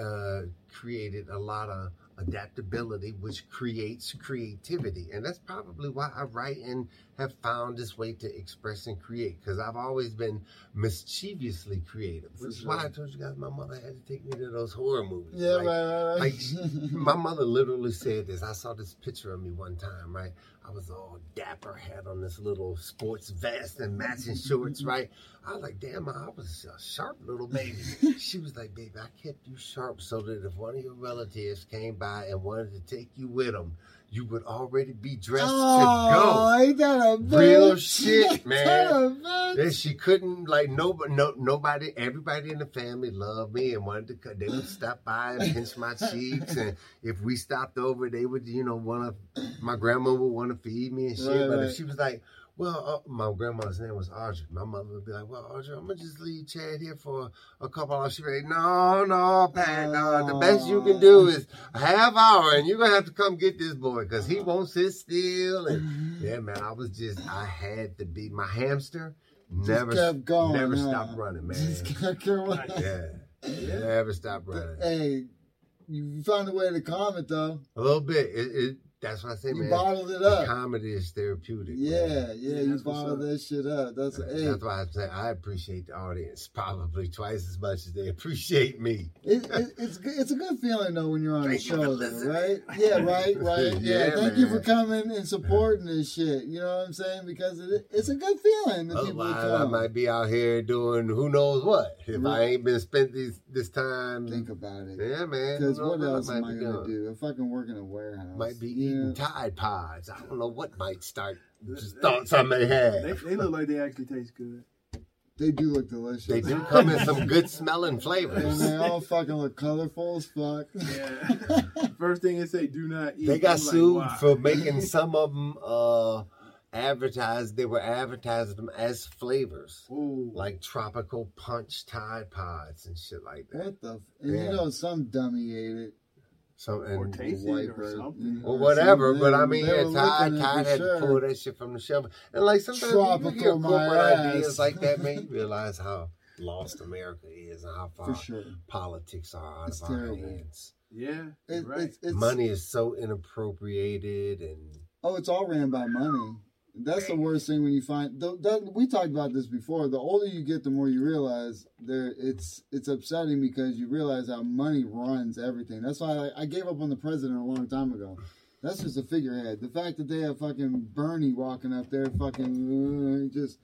uh, created a lot of adaptability, which creates creativity. And that's probably why I write and have found this way to express and create, because I've always been mischievously creative. Which is why I told you guys my mother had to take me to those horror movies. yeah, Like, right, right, right. like [LAUGHS] my mother literally said this. I saw this picture of me one time, right? I was all dapper, had on this little sports vest and matching shorts, right? I was like, damn, I was a sharp little baby. [LAUGHS] She was like, baby, I kept you sharp so that if one of your relatives came by and wanted to take you with them, you would already be dressed oh, to ain't that a go. Real shit, [LAUGHS] Ain't man. that a bitch? Then she couldn't like nobody, no, nobody, everybody in the family loved me and wanted to. They would stop by and pinch my cheeks, and if we stopped over, they would, you know, want to. My grandma would want to feed me and shit. Right, but right. if she was like, "Well," uh, my grandma's name was Audrey. My mother would be like, "Well, Audrey, I'm gonna just leave Chad here for a couple hours." She'd be like, "No, no, Pat, no. The best you can do is a half hour, and you're gonna have to come get this boy because he won't sit still." And yeah, man, I was just, I had to be my hamster. Never, kept going. never huh? stopped running, man. Just kept going. Yeah, never stopped running. Hey, you found a way to calm it though. A little bit. It, it, that's what I say, You man. bottled it The up. comedy is therapeutic. Yeah, man. yeah, Yeah, you bottled that shit up. That's hey, That's why I say I appreciate the audience probably twice as much as they appreciate me. it, it, it's it's a good feeling though when you're on Thank the you show, though, right? Yeah, right, [LAUGHS] right. Yeah, Yeah, thank you for coming and supporting this shit. You know what I'm saying? Because it, it's a good feeling that oh, people Otherwise, I might be out here doing who knows what if I ain't been spent this this time. Think about it. yeah, man. Because what else I am might I gonna doing. do? If I can work in a warehouse, Might be yeah. Eating Tide Pods. I don't know what might start. Just thoughts I may have. They, they look like they actually taste good. They do look delicious. They do come in some good smelling flavors. and flavors. they all fucking look colorful as fuck. Yeah. [LAUGHS] First thing they say, do not eat. They got I'm like, sued wow. for making some of them uh advertised. They were advertising them as flavors, Ooh. like tropical punch Tide Pods and shit like that. What the? F- and you know, some dummy ate it. So Or and taste it or something. or whatever. But I mean, They yeah, were Tide licking it Tide for had sure. to pull that shit from the shelf. And like sometimes Tropical, you hear my corporate ass. ideas like that, man, [LAUGHS] you realize how lost America is and how For far sure. politics are out It's of our hands. Yeah. It, right. it's, it's Money is so inappropriated and Oh, it's all ran by money. That's the worst thing when you find. The, that, we talked about this before. The older you get, the more you realize there. It's it's upsetting because you realize how money runs everything. That's why I, I gave up on the president a long time ago. That's just a figurehead. The fact that they have fucking Bernie walking up there, fucking uh, just.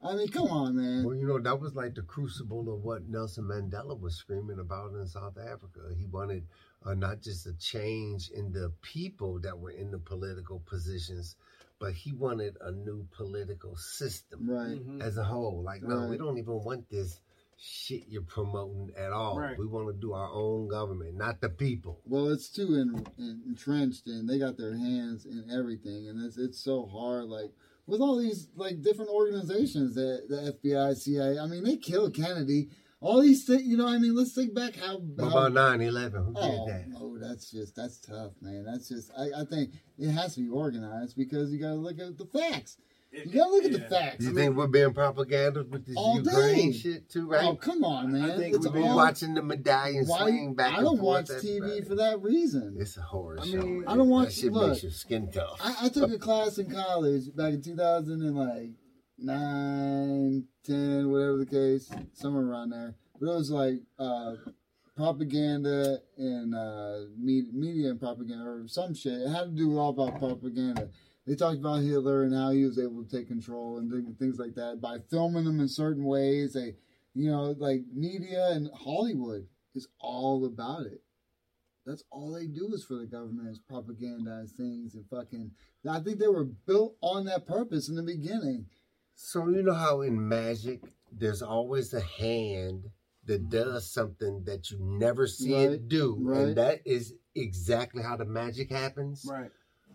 I mean, come on, man. Well, you know, that was like the crucible of what Nelson Mandela was screaming about in South Africa. He wanted uh, not just a change in the people that were in the political positions, but he wanted a new political system Right. Mhm. as a whole. Like, no, we don't even want this shit you're promoting at all. Right. We want to do our own government, not the people. Well, it's too in, in, entrenched and they got their hands in everything, and it's it's so hard. Like with all these like different organizations, that the FBI, CIA. I mean, they killed Kennedy. All these things, you know. I mean, let's think back how. What how about 9 11? Who Oh, did that? Oh, oh, that's just that's tough, man. That's just I, I think it has to be organized because you got to look at the facts. You got to look at the facts. You think we're being propaganda with this All Ukraine day. shit too, oh, right? Oh, come on, man! I think it's we've we been all, watching the medallion why, swing back I don't forth. watch That's TV right. for that reason. It's a horror I show. mean, man. I don't watch- That shit look, makes your skin tough. I, I took a class in college back in 2000 and like nine, ten, whatever the case, somewhere around there. But it was like uh, propaganda and uh, media, and propaganda or some shit. It had to do with all about propaganda. They talked about Hitler and how he was able to take control and thi- things like that by filming them in certain ways. They, you know, like media and Hollywood is all about it. That's all they do is for the government is propagandize things and fucking. I think they were built on that purpose in the beginning. So you know how in magic there's always a hand that mm-hmm. does something that you never see Right, it do, right. and that is exactly how the magic happens. Right.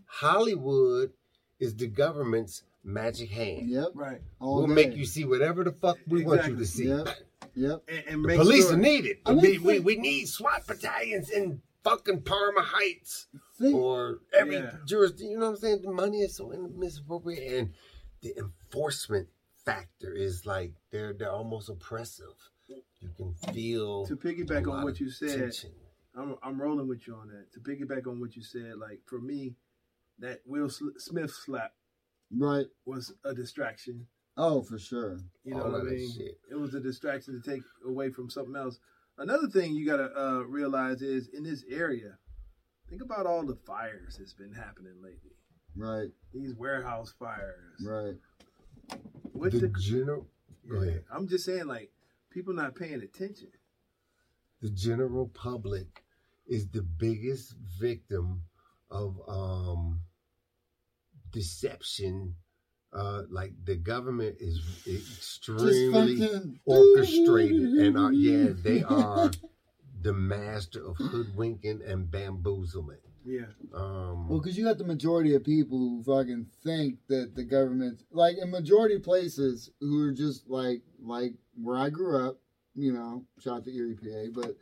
Hollywood is the government's magic hand. Yep. Right. All we'll day. make you see whatever the fuck we want you to see. Yep. Yep. And, and The make police sure, are needed. I mean, we, we, think- we need SWAT battalions in fucking Parma Heights Think, or every Yeah. jurisdiction. You know what I'm saying? The money is so misappropriated, and the enforcement factor is like they're they're almost oppressive. You can feel To a piggyback lot on what you said, tension. I'm I'm rolling with you on that. To piggyback on what you said, like for me, that Will Smith slap right. was a distraction. Oh, for sure. You know All what I mean? shit. It was a distraction to take away from something else. Another thing you gotta uh, realize is in this area, think about all the fires that's been happening lately. Right. These warehouse fires. Right. What the the, general, go Yeah, ahead. I'm just saying, like people not paying attention. the general public is the biggest victim of um deception. Uh, like the government is extremely fucking- orchestrated, and uh, yeah, they are the master of hoodwinking and bamboozlement. Yeah, Um, Well, because you got the majority of people who fucking think that the government, like in majority places, who are just like like where I grew up, you know, shout out to Erie, PA, but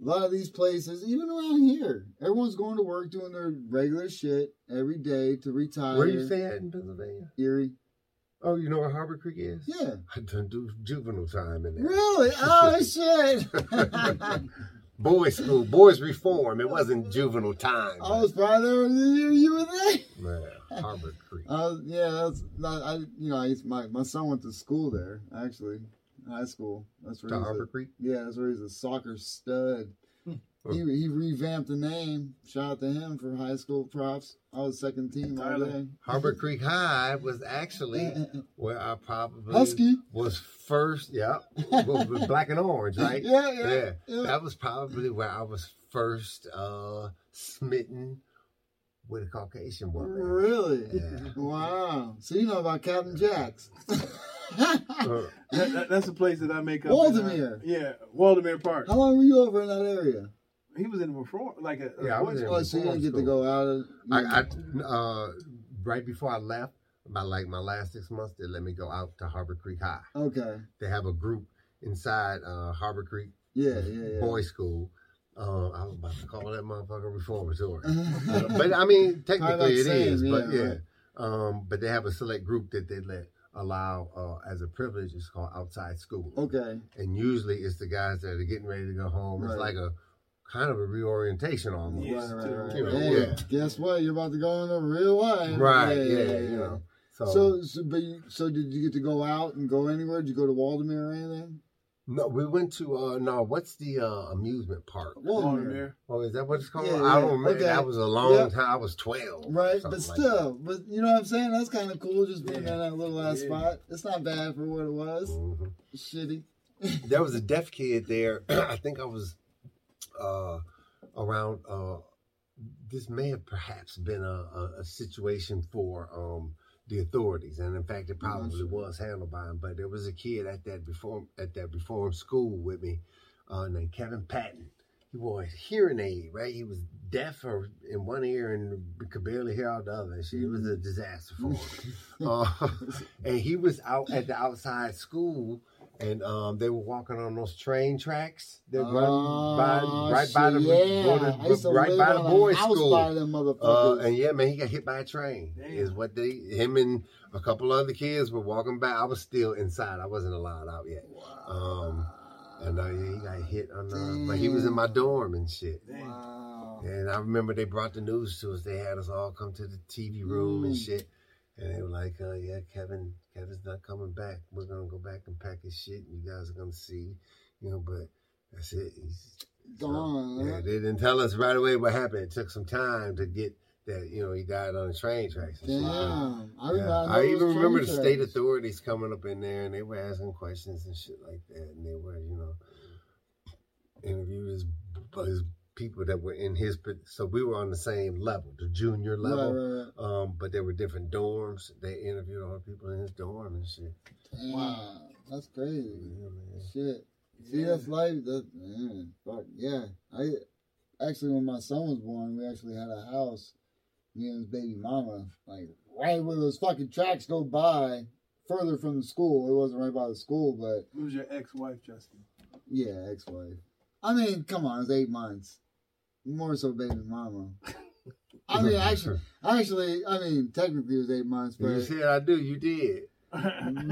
a lot of these places, even around here, everyone's going to work doing their regular shit every day to retire. where you stay at in Pennsylvania? Erie? Oh, you know where Harbor Creek is? Yeah. I done do juvenile time in there. Really? [LAUGHS] Oh shit! [LAUGHS] Boys school, boys reform. It wasn't juvenile time. I was probably there when you, you were there. Man, Harbor Creek. [LAUGHS] Uh, yeah, that's not. I you know, I used, my my son went to school there actually, high school. That's where To he's Harbor a, Creek? Yeah, that's where he's a soccer stud. He he revamped the name. Shout out to him for high school props. I was second team all day. Harbor [LAUGHS] Creek High was actually where I probably Husky. was first. Yeah, [LAUGHS] with, with black and orange, right? Yeah, yeah, yeah. That was probably where I was first uh, smitten with a Caucasian woman. Really? Yeah. Wow. So you know about Captain Jacks. [LAUGHS] Uh, that, that- that's the place that I make up. Waldameer. In, uh, yeah, Waldameer Park. How long were you over in that area? He was in reform, like a, a Yeah, I was boys' in Oh, so you didn't get to go out. Of, I, I uh, right before I left, about like my last six months, they let me go out to Harbor Creek High. okay. They have a group inside uh, Harbor Creek Yeah, yeah, yeah. Boys School. Uh, I was about to call that motherfucker reformatory. [LAUGHS] But I mean, technically it Probably is. about But yeah, yeah, right. um, but they have a select group that they let allow uh, as a privilege. It's called outside school, Okay. and usually it's the guys that are getting ready to go home. It's like a kind of a reorientation almost. Yes, right, right, right. you know, Hey, yeah. Guess what? You're about to go into real life. Right? Yeah, you know. So, So, so, but you, so did you get to go out and go anywhere? Did you go to Waldameer or anything? no, we went to uh, no. What's the uh, amusement park? Waldameer. Oh, is that what it's called? Yeah, I don't remember. Okay. That was a long Yep. time. I was twelve. Right, something but like still, but you know what I'm saying? That's kind of cool just being Yeah. in that little ass Yeah. spot. It's not bad for what it was. Mhm. Shitty. there was a deaf kid there. [CLEARS THROAT] I think I was uh, around. Uh, this may have perhaps been a, a, a situation for um, the authorities, and in fact, it probably sure. was handled by him. But there was a kid at that reform at that reform school with me uh, named Kevin Patton. He wore a hearing aid, right? He was deaf or in one ear and could barely hear out the other. It was a disaster for him. uh, [LAUGHS] and he was out at the outside school and um, they were walking on those train tracks that run by right by the, yeah. go I used to right live by the on a boys' house school. by them Uh, motherfuckers. and yeah, man, he got hit by a train. Damn. Is what they him and a couple other kids were walking back. I was still inside. I wasn't allowed out yet. Wow. Um, and uh, yeah, he got hit on the, but he was in my dorm and shit. wow. And I remember they brought the news to us. They had us all come to the TV room and Mm. shit. And they were like, uh, yeah, Kevin, Kevin's not coming back. We're gonna go back and pack his shit. And you guys are gonna see, you know, but that's it. He's Gone, yeah, they didn't tell us right away what happened. It took some time to get that, you know, he died on the train tracks. Damn. I, Yeah. I, even remember the train state tracks. authorities coming up in there and they were asking questions and shit like that. And they were, you know, interviewed his, his people that were in his, so we were on the same level, the junior level. Right, right, right. Um, but there were different dorms. They interviewed all the people in his dorm and shit. Damn. That's crazy. Yeah, man. Shit. See, that's life. That man, fuck yeah. I actually, when my son was born, we actually had a house me and his baby mama, like right where those fucking tracks go by, further from the school. It wasn't right by the school, but Who's your ex-wife, Justin? yeah, ex-wife. I mean, come on, it's eight months. More so, baby mama. [LAUGHS] I mean, actually, actually, I mean, technically it was eight months, but You said I do. You did. [LAUGHS]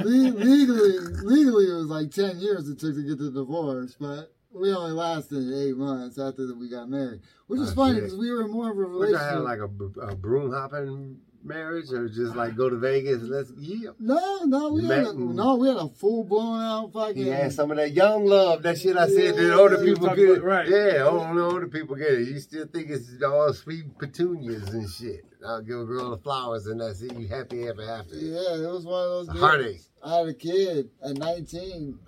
legally, legally it was like ten years it took to get the divorce. But we only lasted eight months after that we got married, which is Oh, funny because we were more of a Which I had like a, a broom hopping marriage, or just like go to Vegas. Let's yeah. no, no, we had a, no, we had a full blown out fucking. Had some of that young love. That shit I said that older people get. about- right. Yeah, only older people get it. You still think it's all sweet petunias and shit. I'll give a girl the flowers and that's it. You happy ever after. Yeah, it was one of those. A deals. heartache. I had a kid at 19,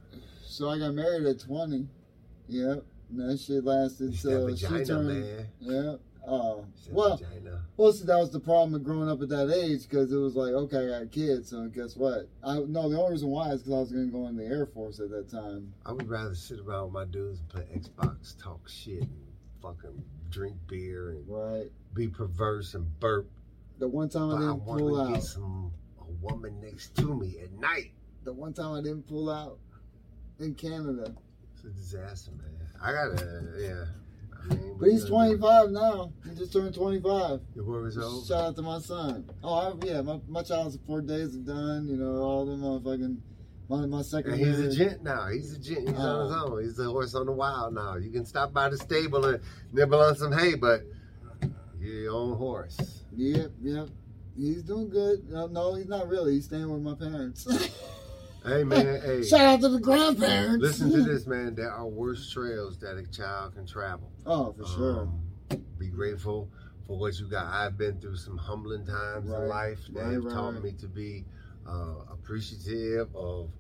so I got married at 20. Yep, and that shit lasted till she vagina, turned. man. Yeah. Uh, oh, that well, well, see, that was the problem of growing up at that age because it was like, okay, I got kids, so guess what? I no, the only reason why is because I was going to go in the Air Force at that time. I would rather sit around with my dudes and play Xbox, talk shit, and fucking drink beer and Right. be perverse and burp. The one time I I didn't want pull out. get some a woman next to me at night. The one time I didn't pull out in Canada. It's a disaster, man. I gotta, yeah. But he's we gotta do- 25 now. He just turned 25. Your war is over. Shout out to my son. Oh, I, yeah, my, my child support days are done. You know, all the motherfucking, my, my second And he's a gent now. He's a gent. He's on his Uh. own. He's a horse on the wild now. You can stop by the stable and nibble on some hay, but you're your own horse. Yep, yep. He's doing good. No, no, he's not really. He's staying with my parents. [LAUGHS] Hey man, hey. Shout out to the grandparents. Listen to this, man. There are worse trails that a child can travel. Oh, for sure. Um, be grateful for what you got. I've been through some humbling times Right. in life that Right, have right, taught right. me to be uh, appreciative of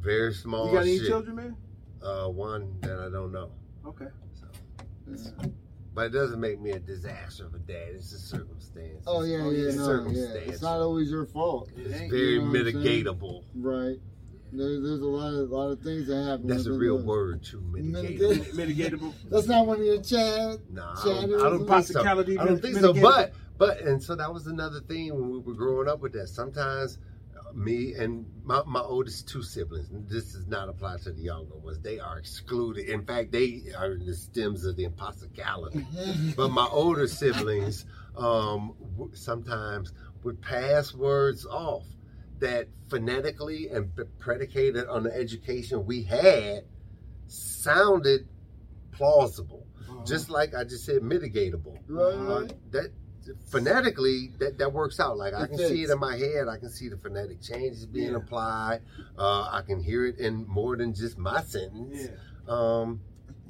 very small You got any shit. children, man? Uh, one that I don't know. Okay. Yeah. But it doesn't make me a disaster of a dad. It's a circumstance. Oh yeah, Oh, yeah, yeah, no, yeah. It's not always your fault, It's ain't. very You know what I'm saying? mitigatable. right? There, there's a lot of lot of things that happen. That's a real the- word too. Mitigate- Mitigatable. Mitigatable. [LAUGHS] That's not one of your Chad. Nah, I don't, I don't think so. I don't think so. But but and so that was another thing when we were growing up with that. Sometimes uh, me and my, my oldest two siblings, and this does not apply to the younger ones. They are excluded. In fact, they are in the stems of the impossibility. [LAUGHS] but my older siblings um, w- sometimes would pass words off that phonetically and predicated on the education we had sounded plausible. Just like I just said, mitigatable. Right, Uh, that phonetically, that, that works out. Like I It can see it in my head. I can see the phonetic changes being Yeah. applied. Uh, I can hear it in more than just my sentence. Yeah. Um,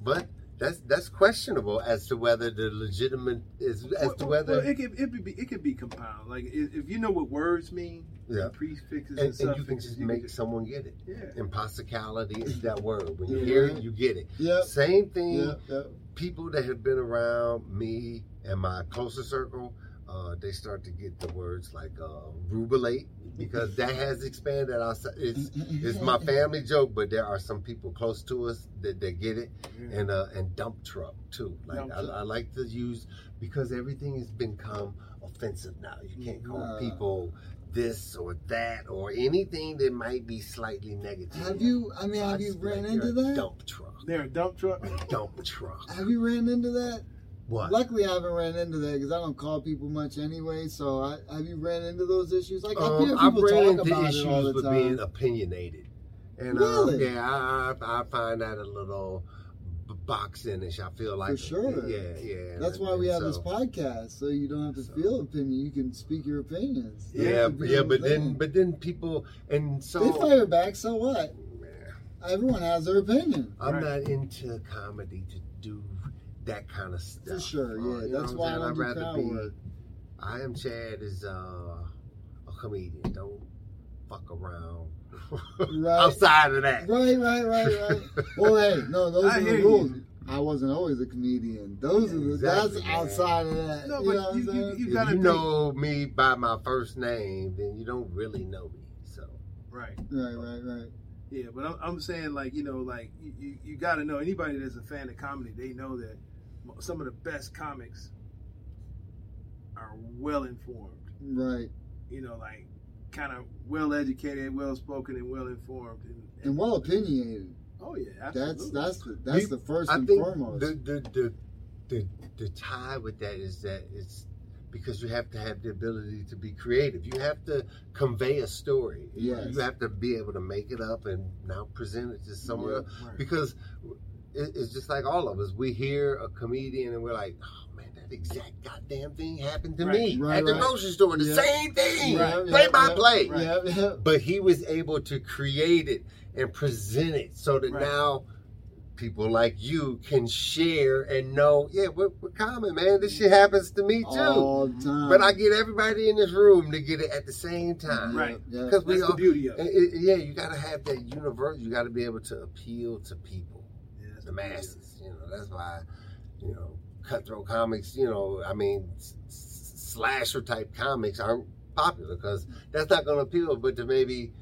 but that's that's questionable as to whether the legitimate is as Well, to whether well, it could it could be it could be compound. Like if, you know what words mean, Yeah. prefixes and, and, and you can just you make someone get it. Yeah. Impossicality is that word. When you Yeah. hear it, you get it. Yeah, Same thing. Yep. People that have been around me and my closer circle, uh, they start to get the words like uh, rubilate because that has expanded. It's it's my family joke, but there are some people close to us that, that get it. Yeah. and uh, and dump truck too. Like Dump I, truck. I like to use because everything has become offensive now. You can't call Nah. people this or that or anything that might be slightly negative. Have you? I mean, have you ran like, into that? Dump truck. They're a dump truck. A dump truck. Have you ran into that? What? Luckily, I haven't ran into that because I don't call people much anyway. So, I, have you ran into those issues? Like I Um, hear I've people ran talk into about issues with being opinionated, and Really? um, yeah, I, I I find that a little b- boxing-ish. I feel like For sure. Yeah, yeah. That's and- why we and have this podcast, so you don't have to So- feel opinion. You can speak your opinions. Yeah, That's but the yeah, but then but then people and so they fire back. So what? Man, Everyone has their opinion. I'm Right. not into comedy to do that kind of stuff. For sure, Uh, yeah. you know That's why I I'm don't saying? do I'd crowd rather be. work. I am Chad is uh, a comedian. Don't fuck around [LAUGHS] Right. outside of that. Right, right, right, right. [LAUGHS] well, hey, no, those I are the rules. you. I wasn't always a comedian. Those are the Exactly, that's man. outside of that. No, you but know you, you, you gotta you think- know me by my first name, then you don't really know me. So Right. Right, right, right. Yeah, but I'm, I'm saying like you know like you, you, you got to know anybody that's a fan of comedy, they know that some of the best comics are well informed. Right. You know, like kind of well educated, well spoken, and well informed. And, And well opinionated. oh yeah, absolutely. That's that's the, that's You- the first I and think foremost. the, the the the the tie with that is that it's because you have to have the ability to be creative. You have to convey a story. Yes. You have to be able to make it up and now present it to someone Yeah. else. Right. Because it, it's just like all of us. We hear a comedian and we're like, oh man, that exact goddamn thing happened to Right. me Right, at the right. grocery store. The Yeah. same thing, Yeah, play yeah, by yeah, play. Yeah, yeah. But he was able to create it and present it so that Right. now people like you can share and know, yeah, we're, we're common, man. This shit happens to me too. All the time. But I get everybody in this room to get it at the same time. Right. Yeah. Because we That's the all, beauty of it. it- it- yeah, you got to have that universe. You got to be able to appeal to people, Yeah, that's the beauty of it. masses. You know, that's why, you know, cutthroat comics. You know, I mean, slasher type comics aren't popular because that's not going to appeal. But to maybe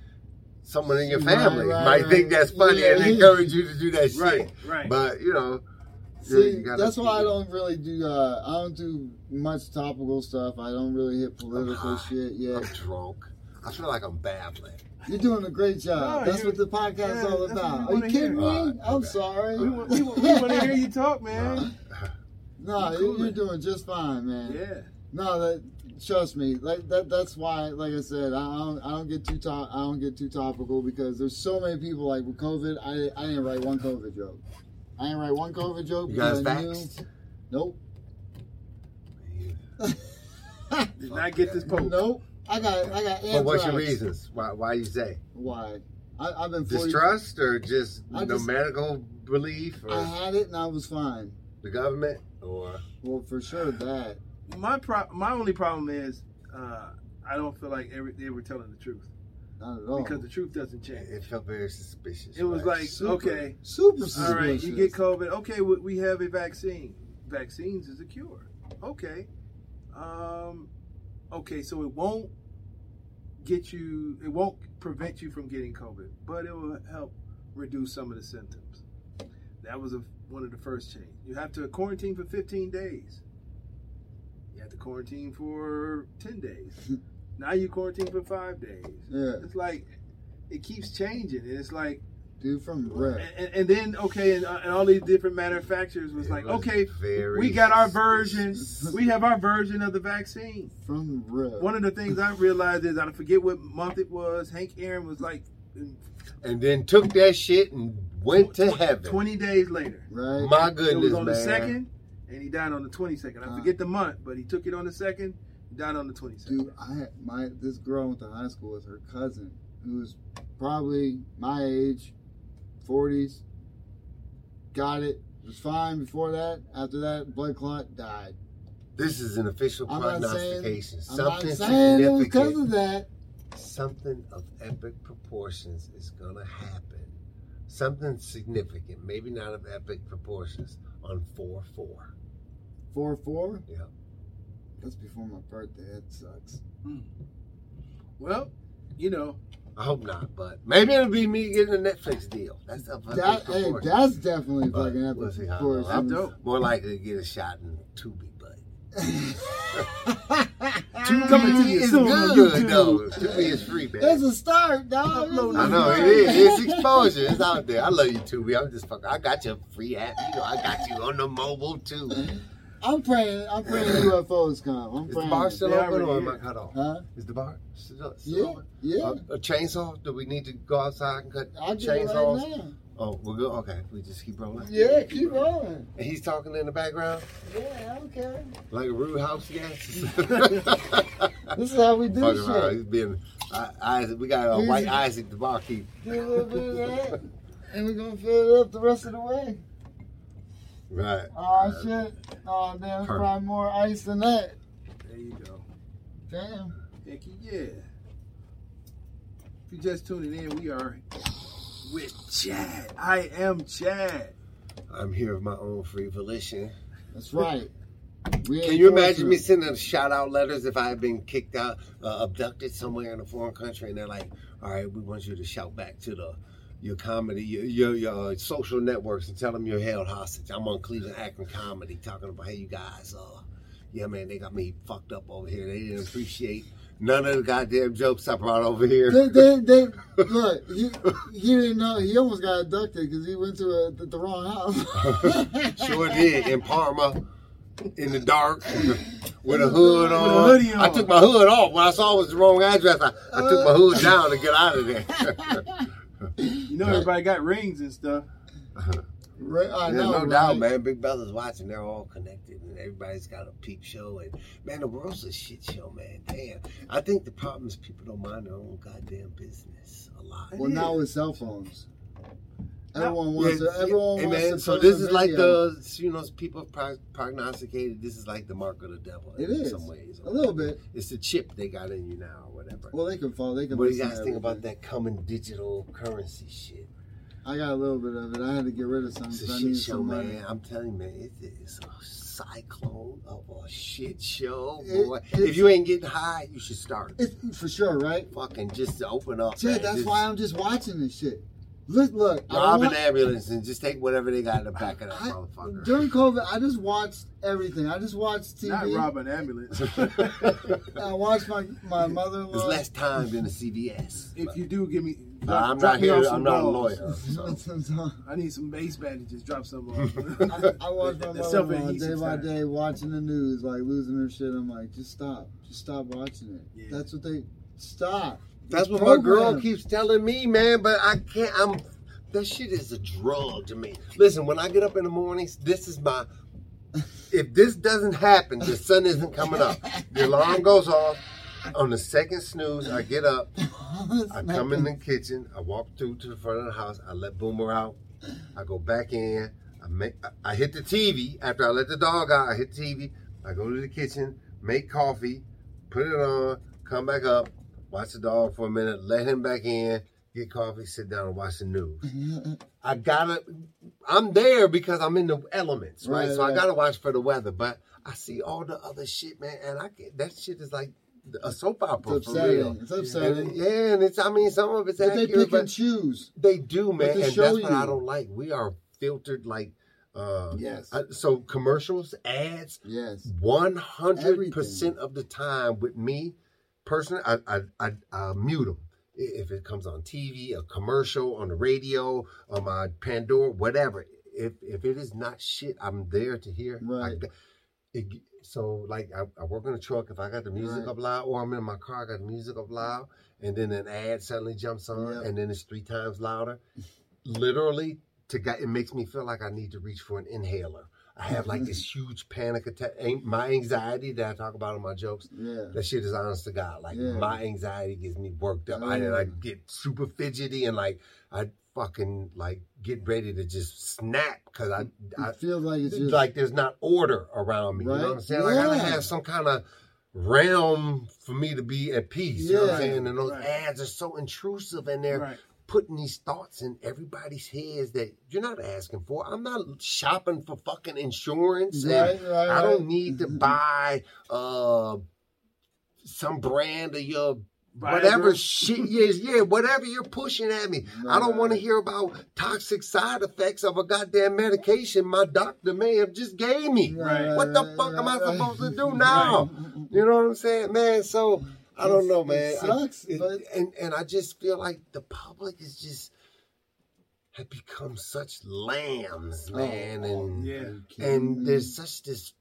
someone in your family right, might right. think that's funny Yeah. and encourage you to do that shit. Right, right. But you know, See, that's why I don't really do. Uh, I don't do much topical stuff. I don't really hit political shit. yet. I'm drunk. I feel like I'm babbling. you're doing a great job. No, that's what the podcast yeah, is all that's what we about. Are you kidding hear. me? Alright, I'm okay. sorry. we, want, we, we want to hear you talk, man. [LAUGHS] No, You you cool, you're man. doing just fine, man. Yeah. No, that trust me. Like that. That's why, like I said, I don't. I don't get too top. I don't get too topical because there's so many people. Like with COVID, I I didn't write one COVID joke. I didn't write one COVID joke. You guys because I knew- vaxxed? Nope. Did not get this [LAUGHS] poke. Nope. I got. I got. But what's your reasons? Why? Why you say Why? I, I've been 40, distrust or just I no just- medical belief or I had it and I was fine. the government or Well, for sure that. My pro- my only problem is uh, I don't feel like every, they were telling the truth Not at all. because the truth doesn't change. it felt very suspicious. It was right? like Super- okay, Super all suspicious. right, you get COVID. Okay, we, we have a vaccine. Vaccines is a cure. Okay, um, okay, so it won't get you. It won't prevent you from getting COVID, but it will help reduce some of the symptoms. That was a, one of the first change. You have to quarantine for 15 days. You have to quarantine for 10 days. [LAUGHS] now you quarantine for five days. Yeah, It's like it keeps changing, and it's like dude from Red. and, and then okay, and, uh, and all these different manufacturers was It like, was okay, we got our version, we have our version of the vaccine. From Red. One of the things I realized is I forget what month it was. Hank Aaron was like and then took that shit and went to heaven. twenty days later. right? My It goodness, was on man. the second, and he died on the twenty second. I Uh. forget the month, but he took it on the second. Died on the twenty second. Dude, I had my this girl I went to high school with her cousin, who was probably my age, forties. Got it. Was fine before that. After that, blood clot died. This is an official I'm not saying- prognostication. I'm not Something saying it was because of that. something of epic proportions is going to happen. Something significant, maybe not of epic proportions, on 4 4. Four four. Yeah. That's before my birthday. That sucks. Hmm. Well, you know, I hope not, but maybe it'll be me getting a Netflix deal. That's of epic That hey, that's definitely But fucking epic. we'll see how it proportions. goes. I'm dope. more likely to get a shot in Tubi, but [LAUGHS] Tubi coming to you is soon good YouTube. though. Tubi is free, man. It's a start, dog. It's Upload a I know it start. is. It's exposure. It's out there. I love you, Tubi. I'm just fucking. I got your free app. You know, I got you on the mobile too. I'm praying. I'm praying UFOs come. I'm Is the praying. bar still open or am I cut off? Huh? Is the bar still, still Yeah, open? yeah. A, a chainsaw? Do we need to go outside and cut I'll chainsaws? right. Oh, we're good. Okay, we just keep rolling. Yeah, keep rolling. And he's talking in the background Yeah, I don't care. like a rude house guest. [LAUGHS] [LAUGHS] This is how we do Fucking around. shit. He's being I, Isaac. We got a white Isaac, the barkeep. [LAUGHS] Do a little bit of that, and we're gonna fill it up the rest of the way. Right. Oh Uh, shit! Oh damn, there's Perfect. probably more ice than that. there you go. Damn. Heck yeah. If you're just tuning in, we are with Chad. I am Chad. I'm here of my own free volition. That's right. [LAUGHS] We Can you imagine me sending shout out letters if I had been kicked out, uh, abducted somewhere in a foreign country, and they're like, "All right, we want you to shout back to the your comedy, your your, your social networks, and tell them you're held hostage." I'm on Cleveland Akron Comedy talking about, "Hey, you guys, uh, yeah, man, they got me fucked up over here. They didn't appreciate none of the goddamn jokes I brought over here. They, they, they, [LAUGHS] look, he, he didn't know. He almost got abducted because he went to a, the, the wrong house. [LAUGHS] sure did in Parma, in the dark, [LAUGHS] with a hood on. a hoodie on. I took my hood off when I saw it was the wrong address. I, I took my hood down to get out of there. [LAUGHS] You know, everybody got rings and stuff. Uh-huh. right, I Yeah, know, no right? doubt, man. Big Brother's watching. They're all connected, and everybody's got a peep show. And man, the world's a shit show, man. Damn. I think the problem is people don't mind their own goddamn business a lot. Well, now with cell phones, everyone wants Yeah, to. Everyone hey, wants man, to. so this a is like video. the you know people have pro- prognosticated. This is like the mark of the devil. It in is some ways. a little bit. It's the chip they got in you now, or whatever. Well, they can fall. They can. what do you guys to think about that coming digital currency shit? I got a little bit of it. I had to get rid of some It's a because I shit need show, some money. man. I'm telling you, man, it's, it's a cyclone of a shit show, boy. it's- if you ain't getting high, you should start. It's for sure, right? Fucking just to open up. Shit, man. that's Just why I'm just watching this shit. Look, look. I rob an ambulance and just take whatever they got in the back of that I- motherfucker. during COVID, I just watched everything. I just watched TV. Not rob an ambulance. [LAUGHS] I watched my my mother-in-law. There's less time than a CVS. if you do, give me. Nah, Drop, I'm drop not me here. I'm not a lawyer. [LAUGHS] So. I need some base bandages. Drop some off. [LAUGHS] I, I watched my mother-in-law day by day watching the news, like losing her shit. I'm like, just stop, just stop watching it. Yeah. That's what they stop. That's what Program. my girl keeps telling me, man. But I can't. I'm. That shit is a drug to me. Listen, when I get up in the mornings, this is my. If this doesn't happen, the sun isn't coming up. The alarm goes off. On the second snooze, I get up. I [LAUGHS] come in the kitchen. I walk through to the front of the house. I let Boomer out. I go back in. I make. I- I hit the TV after I let the dog out. I hit the TV. I go to the kitchen, make coffee, put it on, come back up, watch the dog for a minute, let him back in, get coffee, sit down and watch the news. I gotta. I'm there because I'm in the elements, right? Right, so I gotta watch for the weather. But I see all the other shit, man, and I get that shit is like a soap opera It's for real. It's upsetting. And, yeah, and it's. I mean, some of it's But they accurate, pick but and choose. they do, man, they and that's what I don't like. We are filtered like. Uh, Yes. I- so commercials, ads, Yes. one hundred percent of the time with me, personally, I I, I, I mute them. If it comes on TV, a commercial, on the radio, on my Pandora, whatever. If if it is not shit, I'm there to hear. Right. I, it, so like I, I work in a truck. If I got the music Right. up loud, or I'm in my car, I got the music up loud, and then an ad suddenly jumps on, Yeah. and then it's three times louder. Literally, to get it makes me feel like I need to reach for an inhaler. I have like this huge panic attack. My anxiety that I talk about in my jokes, Yeah. that shit is honest to God. Like Yeah. my anxiety gets me worked up, Oh, I, and I get super fidgety and like I fucking like get ready to just snap because I, I It feels like it's just like there's not order around me. You know what I'm Right. saying? Like I gotta have some kind of realm for me to be at peace. You know what I'm saying? And those Right. ads are so intrusive and they're Right. Putting these thoughts in everybody's heads that you're not asking for. I'm not shopping for fucking insurance. and Right, right, I don't need to buy uh some brand of your Viagra. whatever shit is, yeah, whatever you're pushing at me. I don't want to hear about toxic side effects of a goddamn medication my doctor may have just gave me. Right, what the right, fuck am I right, right. supposed to do [LAUGHS] now? You know what I'm saying, man? So I don't know, It man. I- sucks, it- but- and and I just feel like the public is just have become such lambs, Oh, man, and Yeah. and there's such this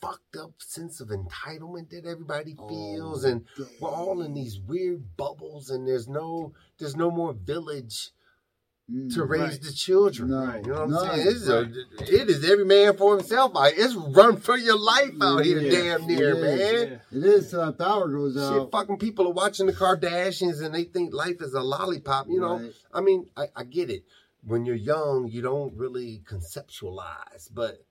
fucked up sense of entitlement that everybody oh, feels Oh, and we're all in these weird bubbles and there's no there's no more village Mm. to raise Right. the children No, you know what i'm saying it's a, it is every man for himself out it's run for your life out here damn near It is. man Yeah. It is till that power goes out. Shit, fucking people are watching the Kardashians and they think life is a lollipop. You know, Right. I mean, I, I get it. When you're young, you don't really conceptualize. But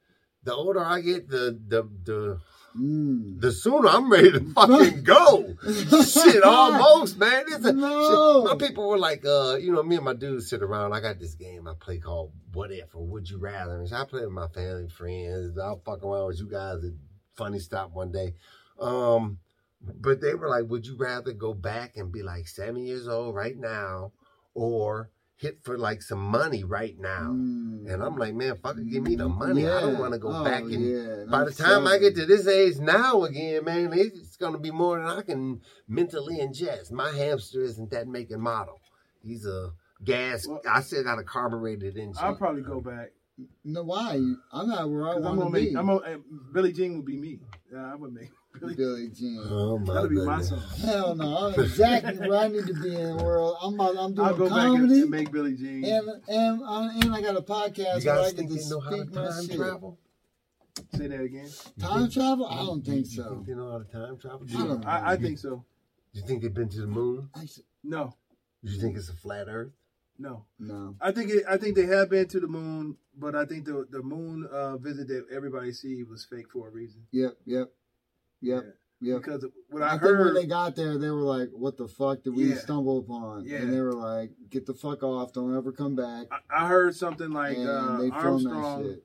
the older I get, the the the Mm. the sooner I'm ready to fucking go. shit, almost, man. It's a, No. shit. My people were like, uh, you know, me and my dudes sit around. I got this game I play called What If or Would You Rather. And I play with my family, friends. I'll fuck around with you guys at Funny Stop one day. Um, but they were like, would you rather go back and be like seven years old right now or hit for like some money right now. Mm. And I'm like, man, fuck it, give me the money. I don't want to go Oh, back and yeah. by I'm the time I get to this age now again, man, it's gonna be more than I can mentally ingest. My hamster isn't that making model. He's a gas. Well- I still got a carbureted engine. I'll probably go back. No, why? I'm not where I'm want gonna to make. be. I'm gonna, uh, Billie Jean would be me. Yeah, I would make Billie. Billy Jean. Oh my That'll be my song. Hell no, I'm exactly where I need to be in the world. I'm about, I'm I'll doing go back and, and make Billy Jean. and and and I got a podcast You where I guys get think to they know how to speak my time shit. travel? Say that again. Time travel? I don't think so. You so. think they know how to time travel? I don't know. I, I think so. You think they've been to the moon? I s- No, You think it's a flat Earth? no. no. I think it, I think they have been to the moon, but I think the the moon uh, visit that everybody see was fake for a reason. Yep, yep, yep, Yeah. Because what I, I, think when they got there, they were like, "What the fuck did we Yeah. stumble upon?" Yeah. And they were like, "Get the fuck off! Don't ever come back." I, I heard something like and uh, they filmed that Armstrong. shit.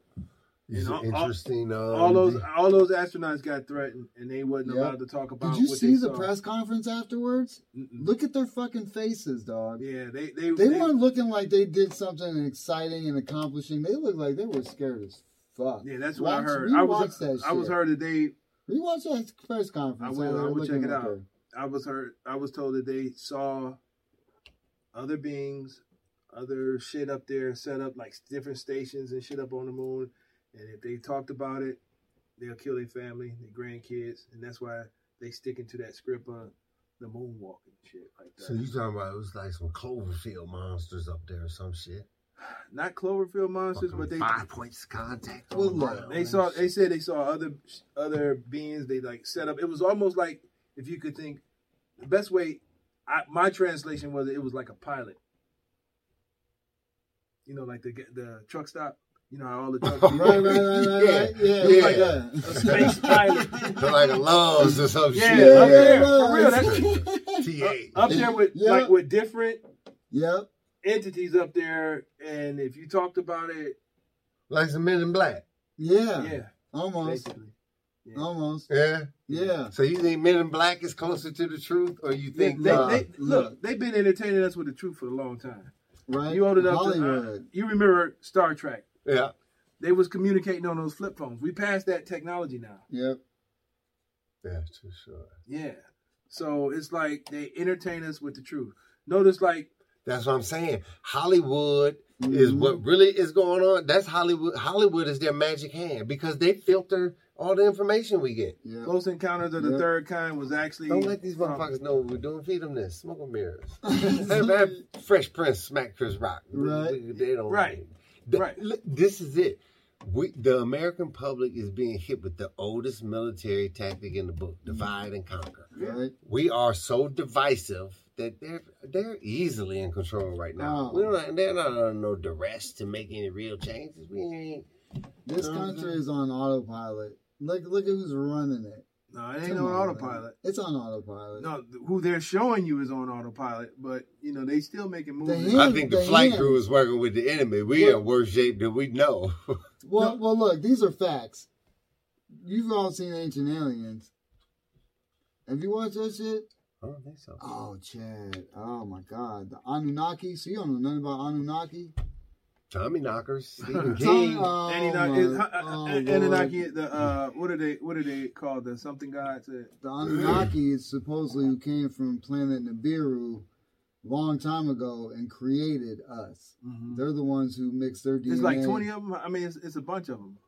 It's And all- interesting. um, All those all those astronauts got threatened, and they wasn't Yep. allowed to talk about. It. Did you what see they the saw. press conference afterwards? Mm-mm. Look at their fucking faces, dog. Yeah, they they They weren't looking like they did something exciting and accomplishing. They looked like they were scared as fuck. Yeah, that's what I heard. I was rewatch that I was heard that they Rewatch that press conference. I will- I will check it out. her. I was heard I was told that they saw other beings, other shit up there set up like different stations and shit up on the moon. And if they talked about it, they'll kill their family, their grandkids, and that's why they sticking to that script of the moonwalking shit like that. So you talking about it was like some Cloverfield monsters up there or some shit? Not Cloverfield monsters, Fucking but they five points contact. Well, look, they saw they said they saw other other beings they like set up it was almost like if you could think the best way I, my translation was it was like a pilot you know like the the truck stop you know how all the [LAUGHS] trucks Right, right, right, right, right. Yeah, Yeah. [LAUGHS] like a that. space pilot They're like a Love's or some Yeah, shit. up there, for real, that's- [LAUGHS] T8. up there with Yeah. like with different Yep. Entities up there and if you talked about it Like some men in black. Yeah. yeah Almost. yeah. Almost. Yeah. Yeah. So you think men in black is closer to the truth, or you think they, uh, they, look, look. they've been entertaining us with the truth for a long time. Right. You old enough to uh, you remember Star Trek? yeah, They was communicating on those flip phones. We passed that technology now. Yep. yeah, too sure. Yeah. So it's like they entertain us with the truth. Notice like That's what I'm saying. Hollywood is Mhm. what really is going on. That's Hollywood. Hollywood is their magic hand because they filter all the information we get. Yep. Close Encounters of the Yep. Third Kind was actually Don't let these from- motherfuckers know what we're doing. Feed them this. Smoke 'em mirrors. [LAUGHS] have, have Fresh Prince smack Chris Rock. Right. They don't. Right. Th- Right. This is it. We, the American public is being hit with the oldest military tactic in the book: mm-hmm. divide and conquer. Right. We are so divisive that they're they're easily in control right now. Oh. We don't. They're not under no duress to make any real changes. We ain't. This You know country is on autopilot. Look, look at who's running it. No, it ain't Come on on, autopilot. man. It's on autopilot. No, who they're showing you is on autopilot, but you know they still making moves. The I think the the flight hand- crew is working with the enemy. We Well- in worse shape than we know. [LAUGHS] Well, well, look, these are facts. You've all seen Ancient Aliens. Have you watched that shit? I don't think so. Oh, Chad. Oh my God. The Anunnaki. So you don't know nothing about Anunnaki? Tommy Knockers, Stephen [LAUGHS] Tommy- King. oh, Anunnaki, is- my- uh, uh, oh, Anunnaki, the uh, what are they? What are they called? The something gods? Uh, The Anunnaki is supposedly who came from planet Nibiru long time ago and created us. Mm-hmm. They're the ones who mixed their DNA. There's like twenty of them. I mean, it's, it's a bunch of them.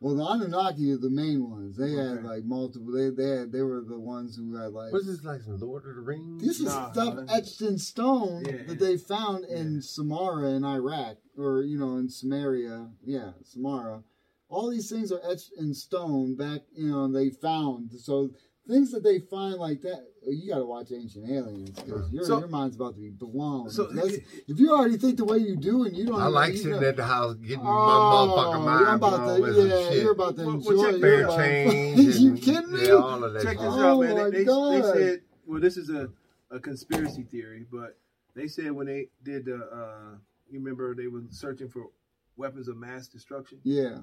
Well, the Anunnaki are the main ones. They had like multiple. They they had, they were the ones who had like. What's this like some Lord of the Rings? This is Nah, stuff nah. etched in stone Yeah. that they found in Yeah. Samara in Iraq, or you know, in Samaria. Yeah, Samara. All these things are etched in stone back. You know, they found so things that they find like that. You got to watch Ancient Aliens because your So- your mind's about to be blown. So- That's- if you already think the way you do and you don't, I like sitting know- at the house getting Oh, my motherfucking mind you're about blown to, with some yeah, shit. you're about to Well, enjoy. well, check it. that You're out. about- change. [LAUGHS] you and- kidding me? Yeah, all of that. Check this shit. Oh, out, man. my They, they, God. they said, well, this is a, a conspiracy theory, but they said when they did the, uh, you remember they were searching for weapons of mass destruction. Yeah,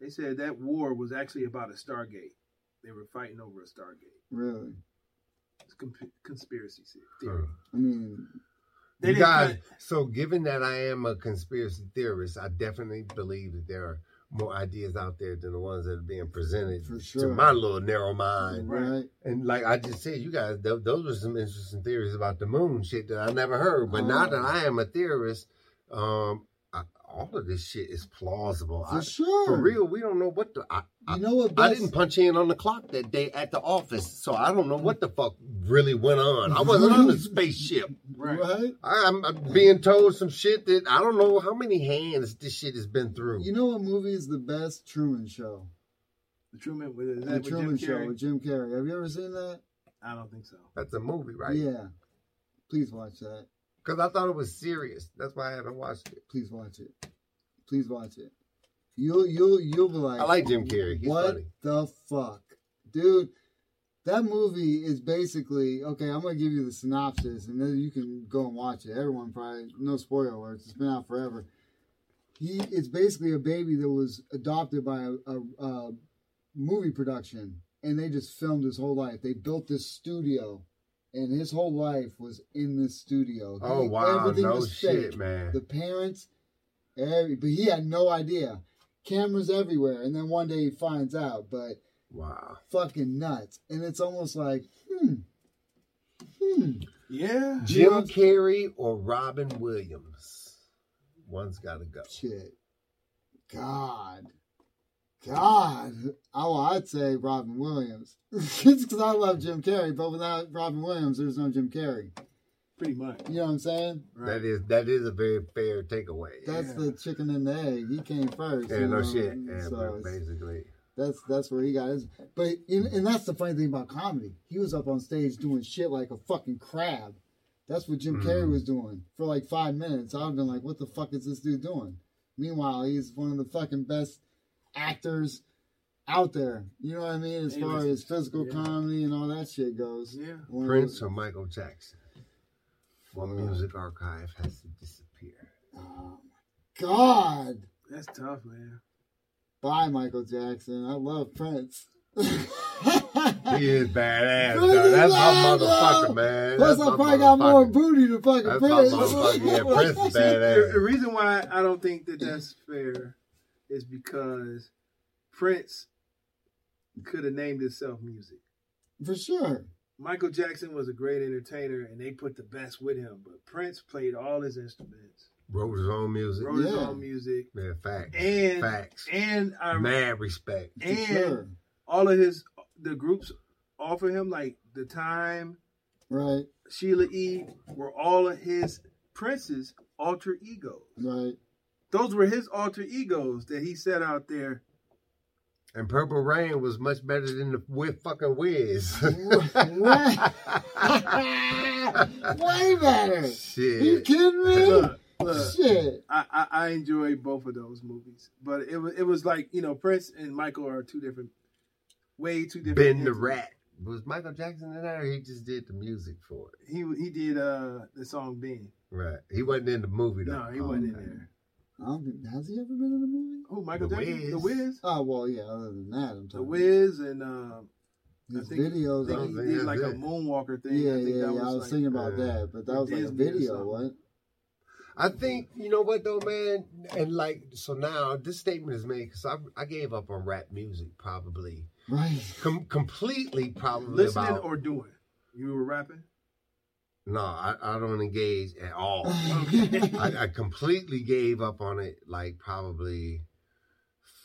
They said that war was actually about a Stargate. They were fighting over a Stargate. really. It's con- conspiracy theory. I mean, They you guys, cut- so given that I am a conspiracy theorist, I definitely believe that there are more ideas out there than the ones that are being presented For to my little narrow mind. right? And like I just said, you guys, th- those were some interesting theories about the moon shit that I never heard. But now Oh. that I am a theorist, um, I, all of this shit is plausible. For I- sure. For real, we don't know what the. I, You know what? I didn't punch in on the clock that day at the office, so I don't know what the fuck really went on. I wasn't on the [LAUGHS] spaceship. Right. right? I, I'm, I'm being told some shit that I don't know how many hands this shit has been through. You know what movie is the best? Truman Show. The Truman with is that The Truman Jim Show with Jim Carrey. Have you ever seen that? I don't think so. That's a movie, right? Yeah. Please watch that. Because I thought it was serious. That's why I haven't watched it. Please watch it. Please watch it. You'll you'll you'll be like I like Jim Carrey. He's what funny. the fuck, dude? That movie is basically okay. I'm gonna give you the synopsis, and then you can go and watch it. Everyone probably no spoiler alerts. It's been out forever. He it's basically a baby that was adopted by a, a, a movie production, and they just filmed his whole life. They built this studio, and his whole life was in this studio. Oh He- wow, everything no was shit, fake. man. The parents, every, but he had no idea. Cameras everywhere, and then one day he finds out. But Wow. fucking nuts. And it's almost like, hmm, hmm. Yeah. Jim know- Carrey or Robin Williams? One's got to go. Shit. God. God. Oh, I'd say Robin Williams. [LAUGHS] it's because I love Jim Carrey, but without Robin Williams, there's no Jim Carrey. Pretty much. You know what I'm saying? Right. That is that is a very fair takeaway. That's Yeah. the chicken and the egg. He came first. yeah, you no shit. Yeah, So basically. That's that's where he got his. But and, and that's the funny thing about comedy. He was up on stage doing shit like a fucking crab. That's what Jim Carrey Mhm. was doing for like five minutes. I've been like, what the fuck is this dude doing? Meanwhile, he's one of the fucking best actors out there. You know what I mean? As He far as physical yeah. comedy and all that shit goes. Yeah. One Prince or Michael Jackson? One music archive has to disappear. Oh my God. That's tough, man. Bye, Michael Jackson. I love Prince. He is badass, [LAUGHS] Prince though. That's my motherfucker, man. Plus, That's I my probably got more booty to fucking That's my Prince. motherfucker. Yeah, [LAUGHS] Prince is The, badass. the reason why I don't think that that's fair is because Prince could have named himself music. For sure. Michael Jackson was a great entertainer, and they put the best with him. But Prince played all his instruments, Wrote his own music. wrote his own music, Yeah, facts. and facts. and I Mad respect. And sure. all of his the groups offer him like the time, Right, Sheila E. were all of his Prince's alter egos. right. Those were his alter egos that he set out there. And Purple Rain was much better than the with fucking Wiz. [LAUGHS] Way better. Shit. You kidding me? Look, look. Shit. I, I, I enjoy both of those movies, but it was it was like you know Prince and Michael are two different, way two different. Ben the. Rat. Was Michael Jackson in that or he just did the music for it? He he did uh the song Ben. Right. He wasn't in the movie though. No, he wasn't Okay. in there. I don't think, has he ever been in a movie? Oh, Michael The Jackson, Wiz. The Wiz, Oh well, yeah. Other than that, I'm talking The talking. Wiz, and um, His I think, videos. I think he did that's like a it. moonwalker thing. yeah, I think yeah, that yeah. I was like, thinking about uh, that, but that was like a video, something. what? I think you know what though, man, and like so now this statement is made because I I gave up on rap music probably Right. com- completely probably listening about or doing. You were rapping. No I, I don't engage at all. [LAUGHS] I, I completely gave up on it like probably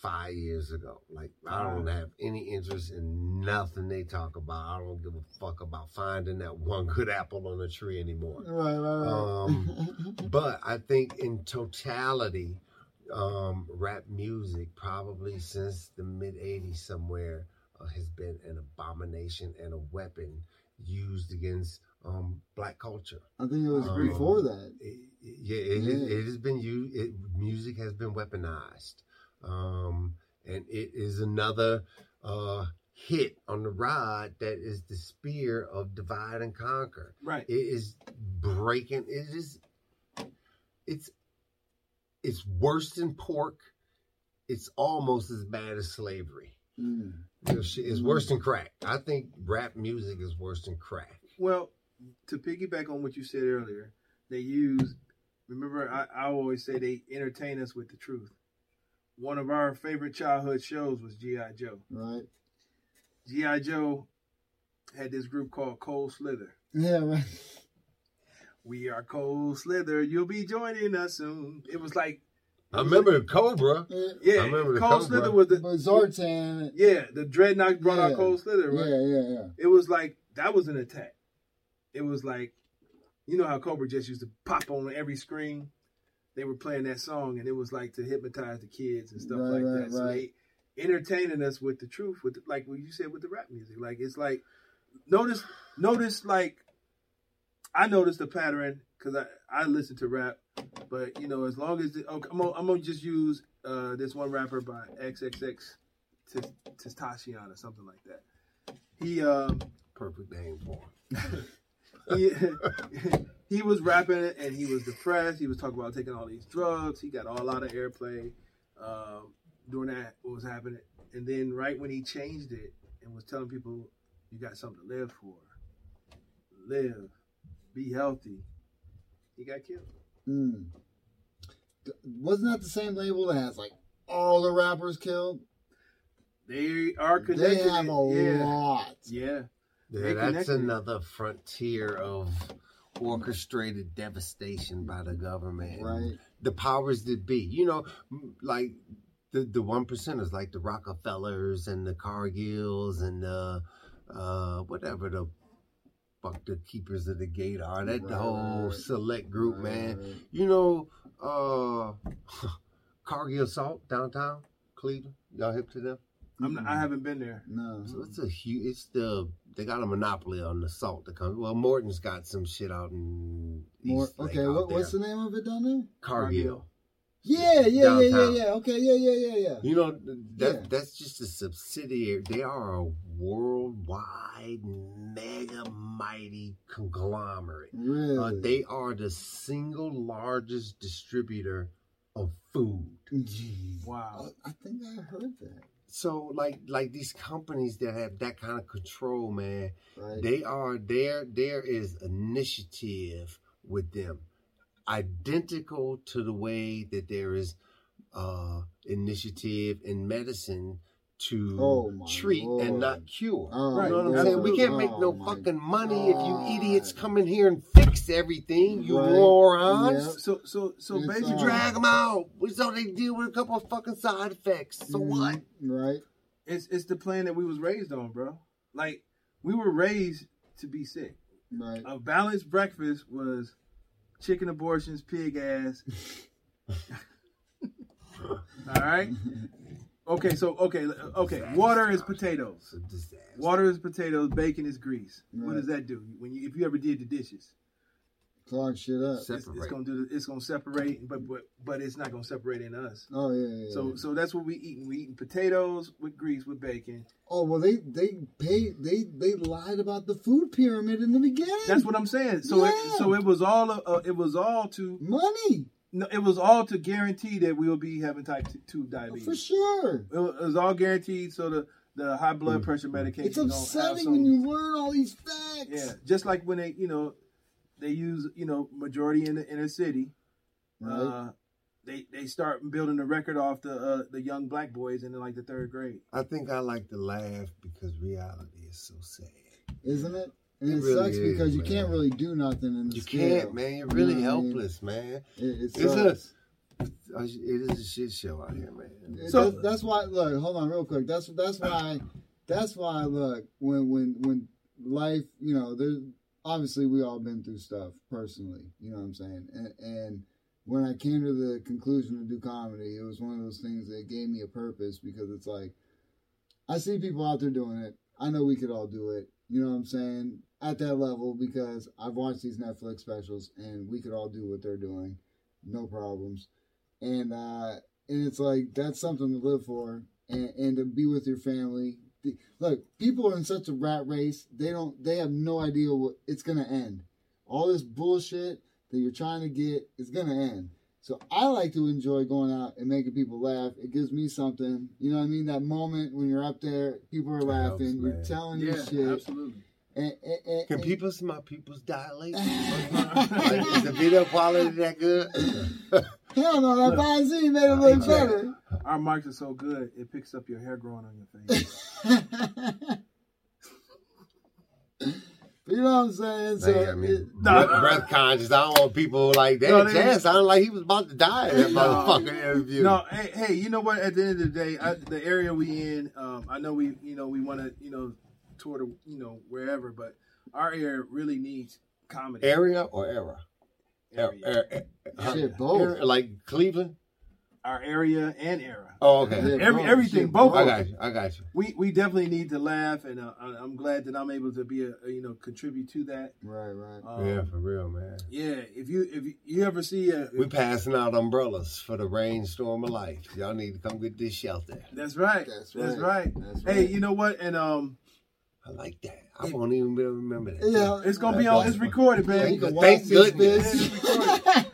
five years ago. Like I don't have any interest in nothing they talk about. I don't give a fuck about finding that one good apple on a tree anymore. right, right, right. Um, But I think in totality, um, rap music probably since the mid '80s somewhere uh, has been an abomination and a weapon used against um, black culture. I think it was Um, before that. It, yeah, it, Has, Yeah. it has been used. It, music has been weaponized, um, and it is another uh, hit on the rod that is the spear of divide and conquer. Right. It is breaking. It is. It's. It's worse than pork. It's almost as bad as slavery. Mm. You know, shit, It's worse than crack. I think rap music is worse than crack. Well, to piggyback on what you said earlier, they use. Remember, I, I always say they entertain us with the truth. One of our favorite childhood shows was GI Joe. Right. GI Joe had this group called Cold Slither. Yeah, right. We are Cold Slither. You'll be joining us soon. It was like, I remember the Cobra. yeah, I remember the Cold Cobra. Slither was the But Zartan. yeah the Dreadnoks brought Yeah. out Cold Slither. Right? Yeah, yeah, yeah. It was like that was an attack. It was like, you know how Cobra just used to pop on every screen. They were playing that song, and it was like to hypnotize the kids and stuff Right, like right, that. So right. they entertaining us with the truth, with the, like what you said with the rap music. Like it's like notice, notice like I noticed the pattern because I I listen to rap, but you know as long as the, okay, I'm gonna, I'm gonna just use uh, this one rapper by XXX Testacion or something like that. He um Perfect name for him. [LAUGHS] he, [LAUGHS] he was rapping and he was depressed. He was talking about taking all these drugs. He got all out of airplay um, during that what was happening. And then right when he changed it and was telling people, "You got something to live for. Live, be healthy," he got killed. Mm. Wasn't that the same label that has like all the rappers killed? They are connected. They have a yeah. lot. Yeah, Yeah, that's another frontier of orchestrated devastation by the government. Right. The powers that be. You know, like the the one percenters, like the Rockefellers and the Cargills and the uh whatever the fuck the keepers of the gate are. That the Right, whole select group, Right, man. You know, uh [LAUGHS] Cargill Salt downtown Cleveland. Y'all hip to them? I'm not, I haven't been there. No. So it's a huge. It's the they got a monopoly on the salt that comes. Well, Morton's got some shit out in More, East Lake okay, out what, what's the name of it down there? Cargill? Yeah, yeah, yeah, yeah, Downtown. yeah. Okay, yeah, yeah, yeah, yeah. You know that Yeah. that's just a subsidiary. They are a worldwide mega mighty conglomerate. Really? Uh, they are the single largest distributor of food. Jeez. Wow. I, I think I heard that. So like like these companies that have that kind of control, man, Right. They are there. There is initiative with them, identical to the way that there is uh, initiative in medicine to Oh, treat Lord. and not cure. Oh, Right, You know what I'm saying? We can't make no Oh, fucking money if you idiots come in here and fix everything. You Right. morons. Yeah. So so so It's, basically, uh, Drag them out. So they deal with a couple of fucking side effects. So Mhm. what? Right. it's it's the plan that we was raised on, bro. Like we were raised to be sick. Right. A balanced breakfast was chicken abortions, pig ass. [LAUGHS] All right. [LAUGHS] Okay, so okay, okay. Water is potatoes. It's a disaster. Water is potatoes. Bacon is grease. What does that do when you if you ever did the dishes? Clog shit up. It's, it's gonna do. The, it's gonna separate, but but but it's not gonna separate in us. Oh yeah, yeah. So yeah. so that's what we eating. We eating potatoes with grease with bacon. oh well, they they paid they they lied about the food pyramid in the beginning. That's what I'm saying. So Yeah. it, so it was all uh, it was all to money no, it was all to guarantee that we will be having type two diabetes. for sure. It was, all guaranteed. So the the high blood Mm. pressure medication. It's gonna upsetting some- when you learn all these facts. yeah, just like when they you know they use you know majority in the inner city. Right. Uh, they they start building the record off the uh, the young black boys in like the third grade. I think I like to laugh because reality is so sad. Isn't it? And It it, really sucks is, because you man. can't really do nothing in the You scale. can't, man. You're really You know what I mean? helpless, man. It, it It's sucks. a, it is a shit show out here, man. So- that's, that's why. Look, hold on, real quick. That's that's why. That's why. Look, when when when life, you know, there's obviously we all been through stuff personally. You know what I'm saying? And and when I came to the conclusion to do comedy, it was one of those things that gave me a purpose because it's like I see people out there doing it. I know we could all do it. You know what I'm saying? At that level, because I've watched these Netflix specials and we could all do what they're doing, no problems. And uh, and it's like that's something to live for, and, and to be with your family. The- Look, people are in such a rat race. They don't. They have no idea what it's gonna end. All this bullshit that you're trying to get is gonna end. So I like to enjoy going out and making people laugh. It gives me something. You know what I mean? That moment when you're up there, people are It helps, laughing, you're telling Yeah, your shit, absolutely. And, and, and, Can people see my pupils dilate? [LAUGHS] like, is the video quality that good? [LAUGHS] Hell no, that fine Z made it look better. Our mics are so good, it picks up your hair growing on your face. [LAUGHS] you know what I'm saying? So Like, I mean, it- breath, breath conscious. I don't want people like that. No, they- Chad sounded like he was about to die in that motherfucking interview. No, hey, hey, you know what? At the end of the day, I, the area we in, um, I know we, you know, we want to, you know, tour the, you know, wherever, but our area really needs comedy. Area or era? Area. Er- er- er- Shit, both. Area, like Cleveland? Our area and era. Oh, okay. Yeah, Every- both, everything, shit, both. I got you. I got you. We we definitely need to laugh, and uh, I- I'm glad that I'm able to be a, a, you know contribute to that. Right, right. Um, yeah, for real, man. yeah. If you if you, you ever see a, We passing out umbrellas for the rainstorm of life. Y'all need to come get this shelter. that's right. That's right. That's right. right. Hey, you know what? And um, I like that. I won't even be able to remember that. Yeah. it's gonna be on. It's recorded, man. you can Thank goodness.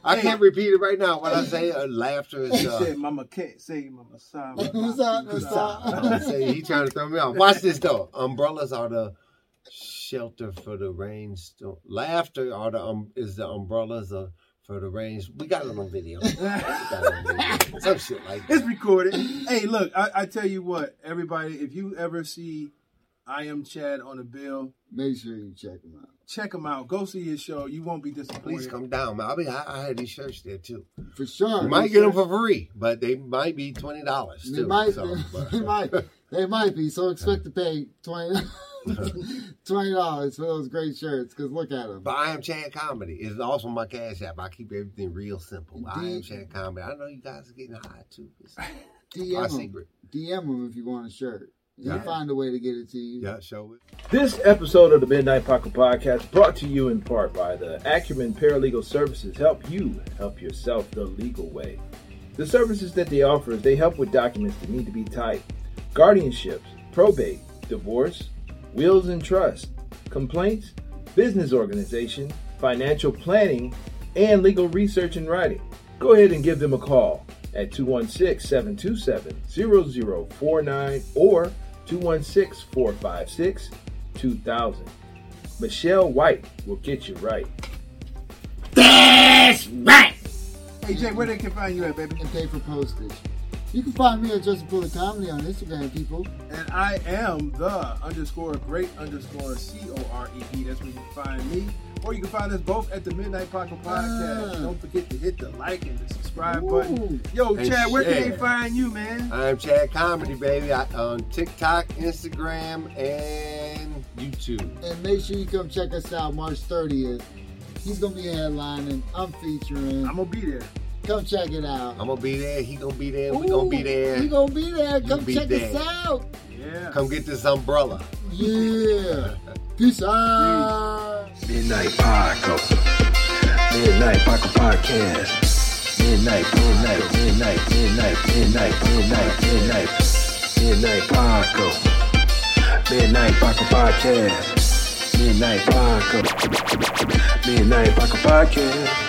I can't repeat it right now. What I say, uh, laughter is. He Uh, said, "Mama can't say Mama sorry." [LAUGHS] Who's up? Who's up? say he trying to throw me off. Watch this though. Umbrellas are the shelter for the rainstorm. Laughter are the um is the umbrellas uh, for the rains. We got it on video. It on video. [LAUGHS] Some shit like It's recorded. hey, look, I, I tell you what, everybody, if you ever see I Am Chad on the bill, Make sure you check him out. check him out. Go see his show. You won't be disappointed. Please come down, man. I mean, I, I had these shirts there too. For sure. You might get them for free, but they might be twenty dollars They too. might, so, [LAUGHS] they might, they might be. So expect to pay [LAUGHS] 20 dollars for those great shirts. Cause look at them. But I am Chad Comedy. It's also my cash app. I keep everything real simple. I am Chad Comedy. I know you guys are getting high too. It's our DM them. secret. DM them if you want a shirt. You Yeah. find a way to get it to you. Yeah, show it. This episode of the Midnight Paco Podcast brought to you in part by the Acumen Paralegal Services help you help yourself the legal way. The services that they offer is they help with documents that need to be typed, guardianships, probate, divorce, wills and trust, complaints, business organization, financial planning, and legal research and writing. Go ahead and give them a call at 216 727 0049 or 216 456 2000. Michelle White will get you right. That's right! Hey, Jay, where they can find you at, baby? And pay for postage. You can find me at Justin Fuller Comedy on Instagram, people. And I am the underscore great underscore C O R E P. That's where you can find me. Or you can find us both at the Midnight Paco Podcast. Ah. Don't forget to hit the like and the subscribe Ooh. button. Yo, And Chad, where can they find you, man? I'm Chad Comedy, baby. I, on TikTok, Instagram, and YouTube. And make sure you come check us out March 30th. He's gonna be headlining. I'm featuring. I'm gonna be there. Come check it out. I'm gonna be there. He gonna be there. We gonna be there. We gonna be there. Come check there. us out. Yeah. Come get this umbrella. Yeah. [LAUGHS] Peace out. Midnight Podcast. Midnight Paco Podcast. Midnight, midnight, midnight, midnight, midnight, midnight, midnight, midnight Podcast. Midnight Paco Podcast. Midnight Podcast. Midnight Paco Podcast.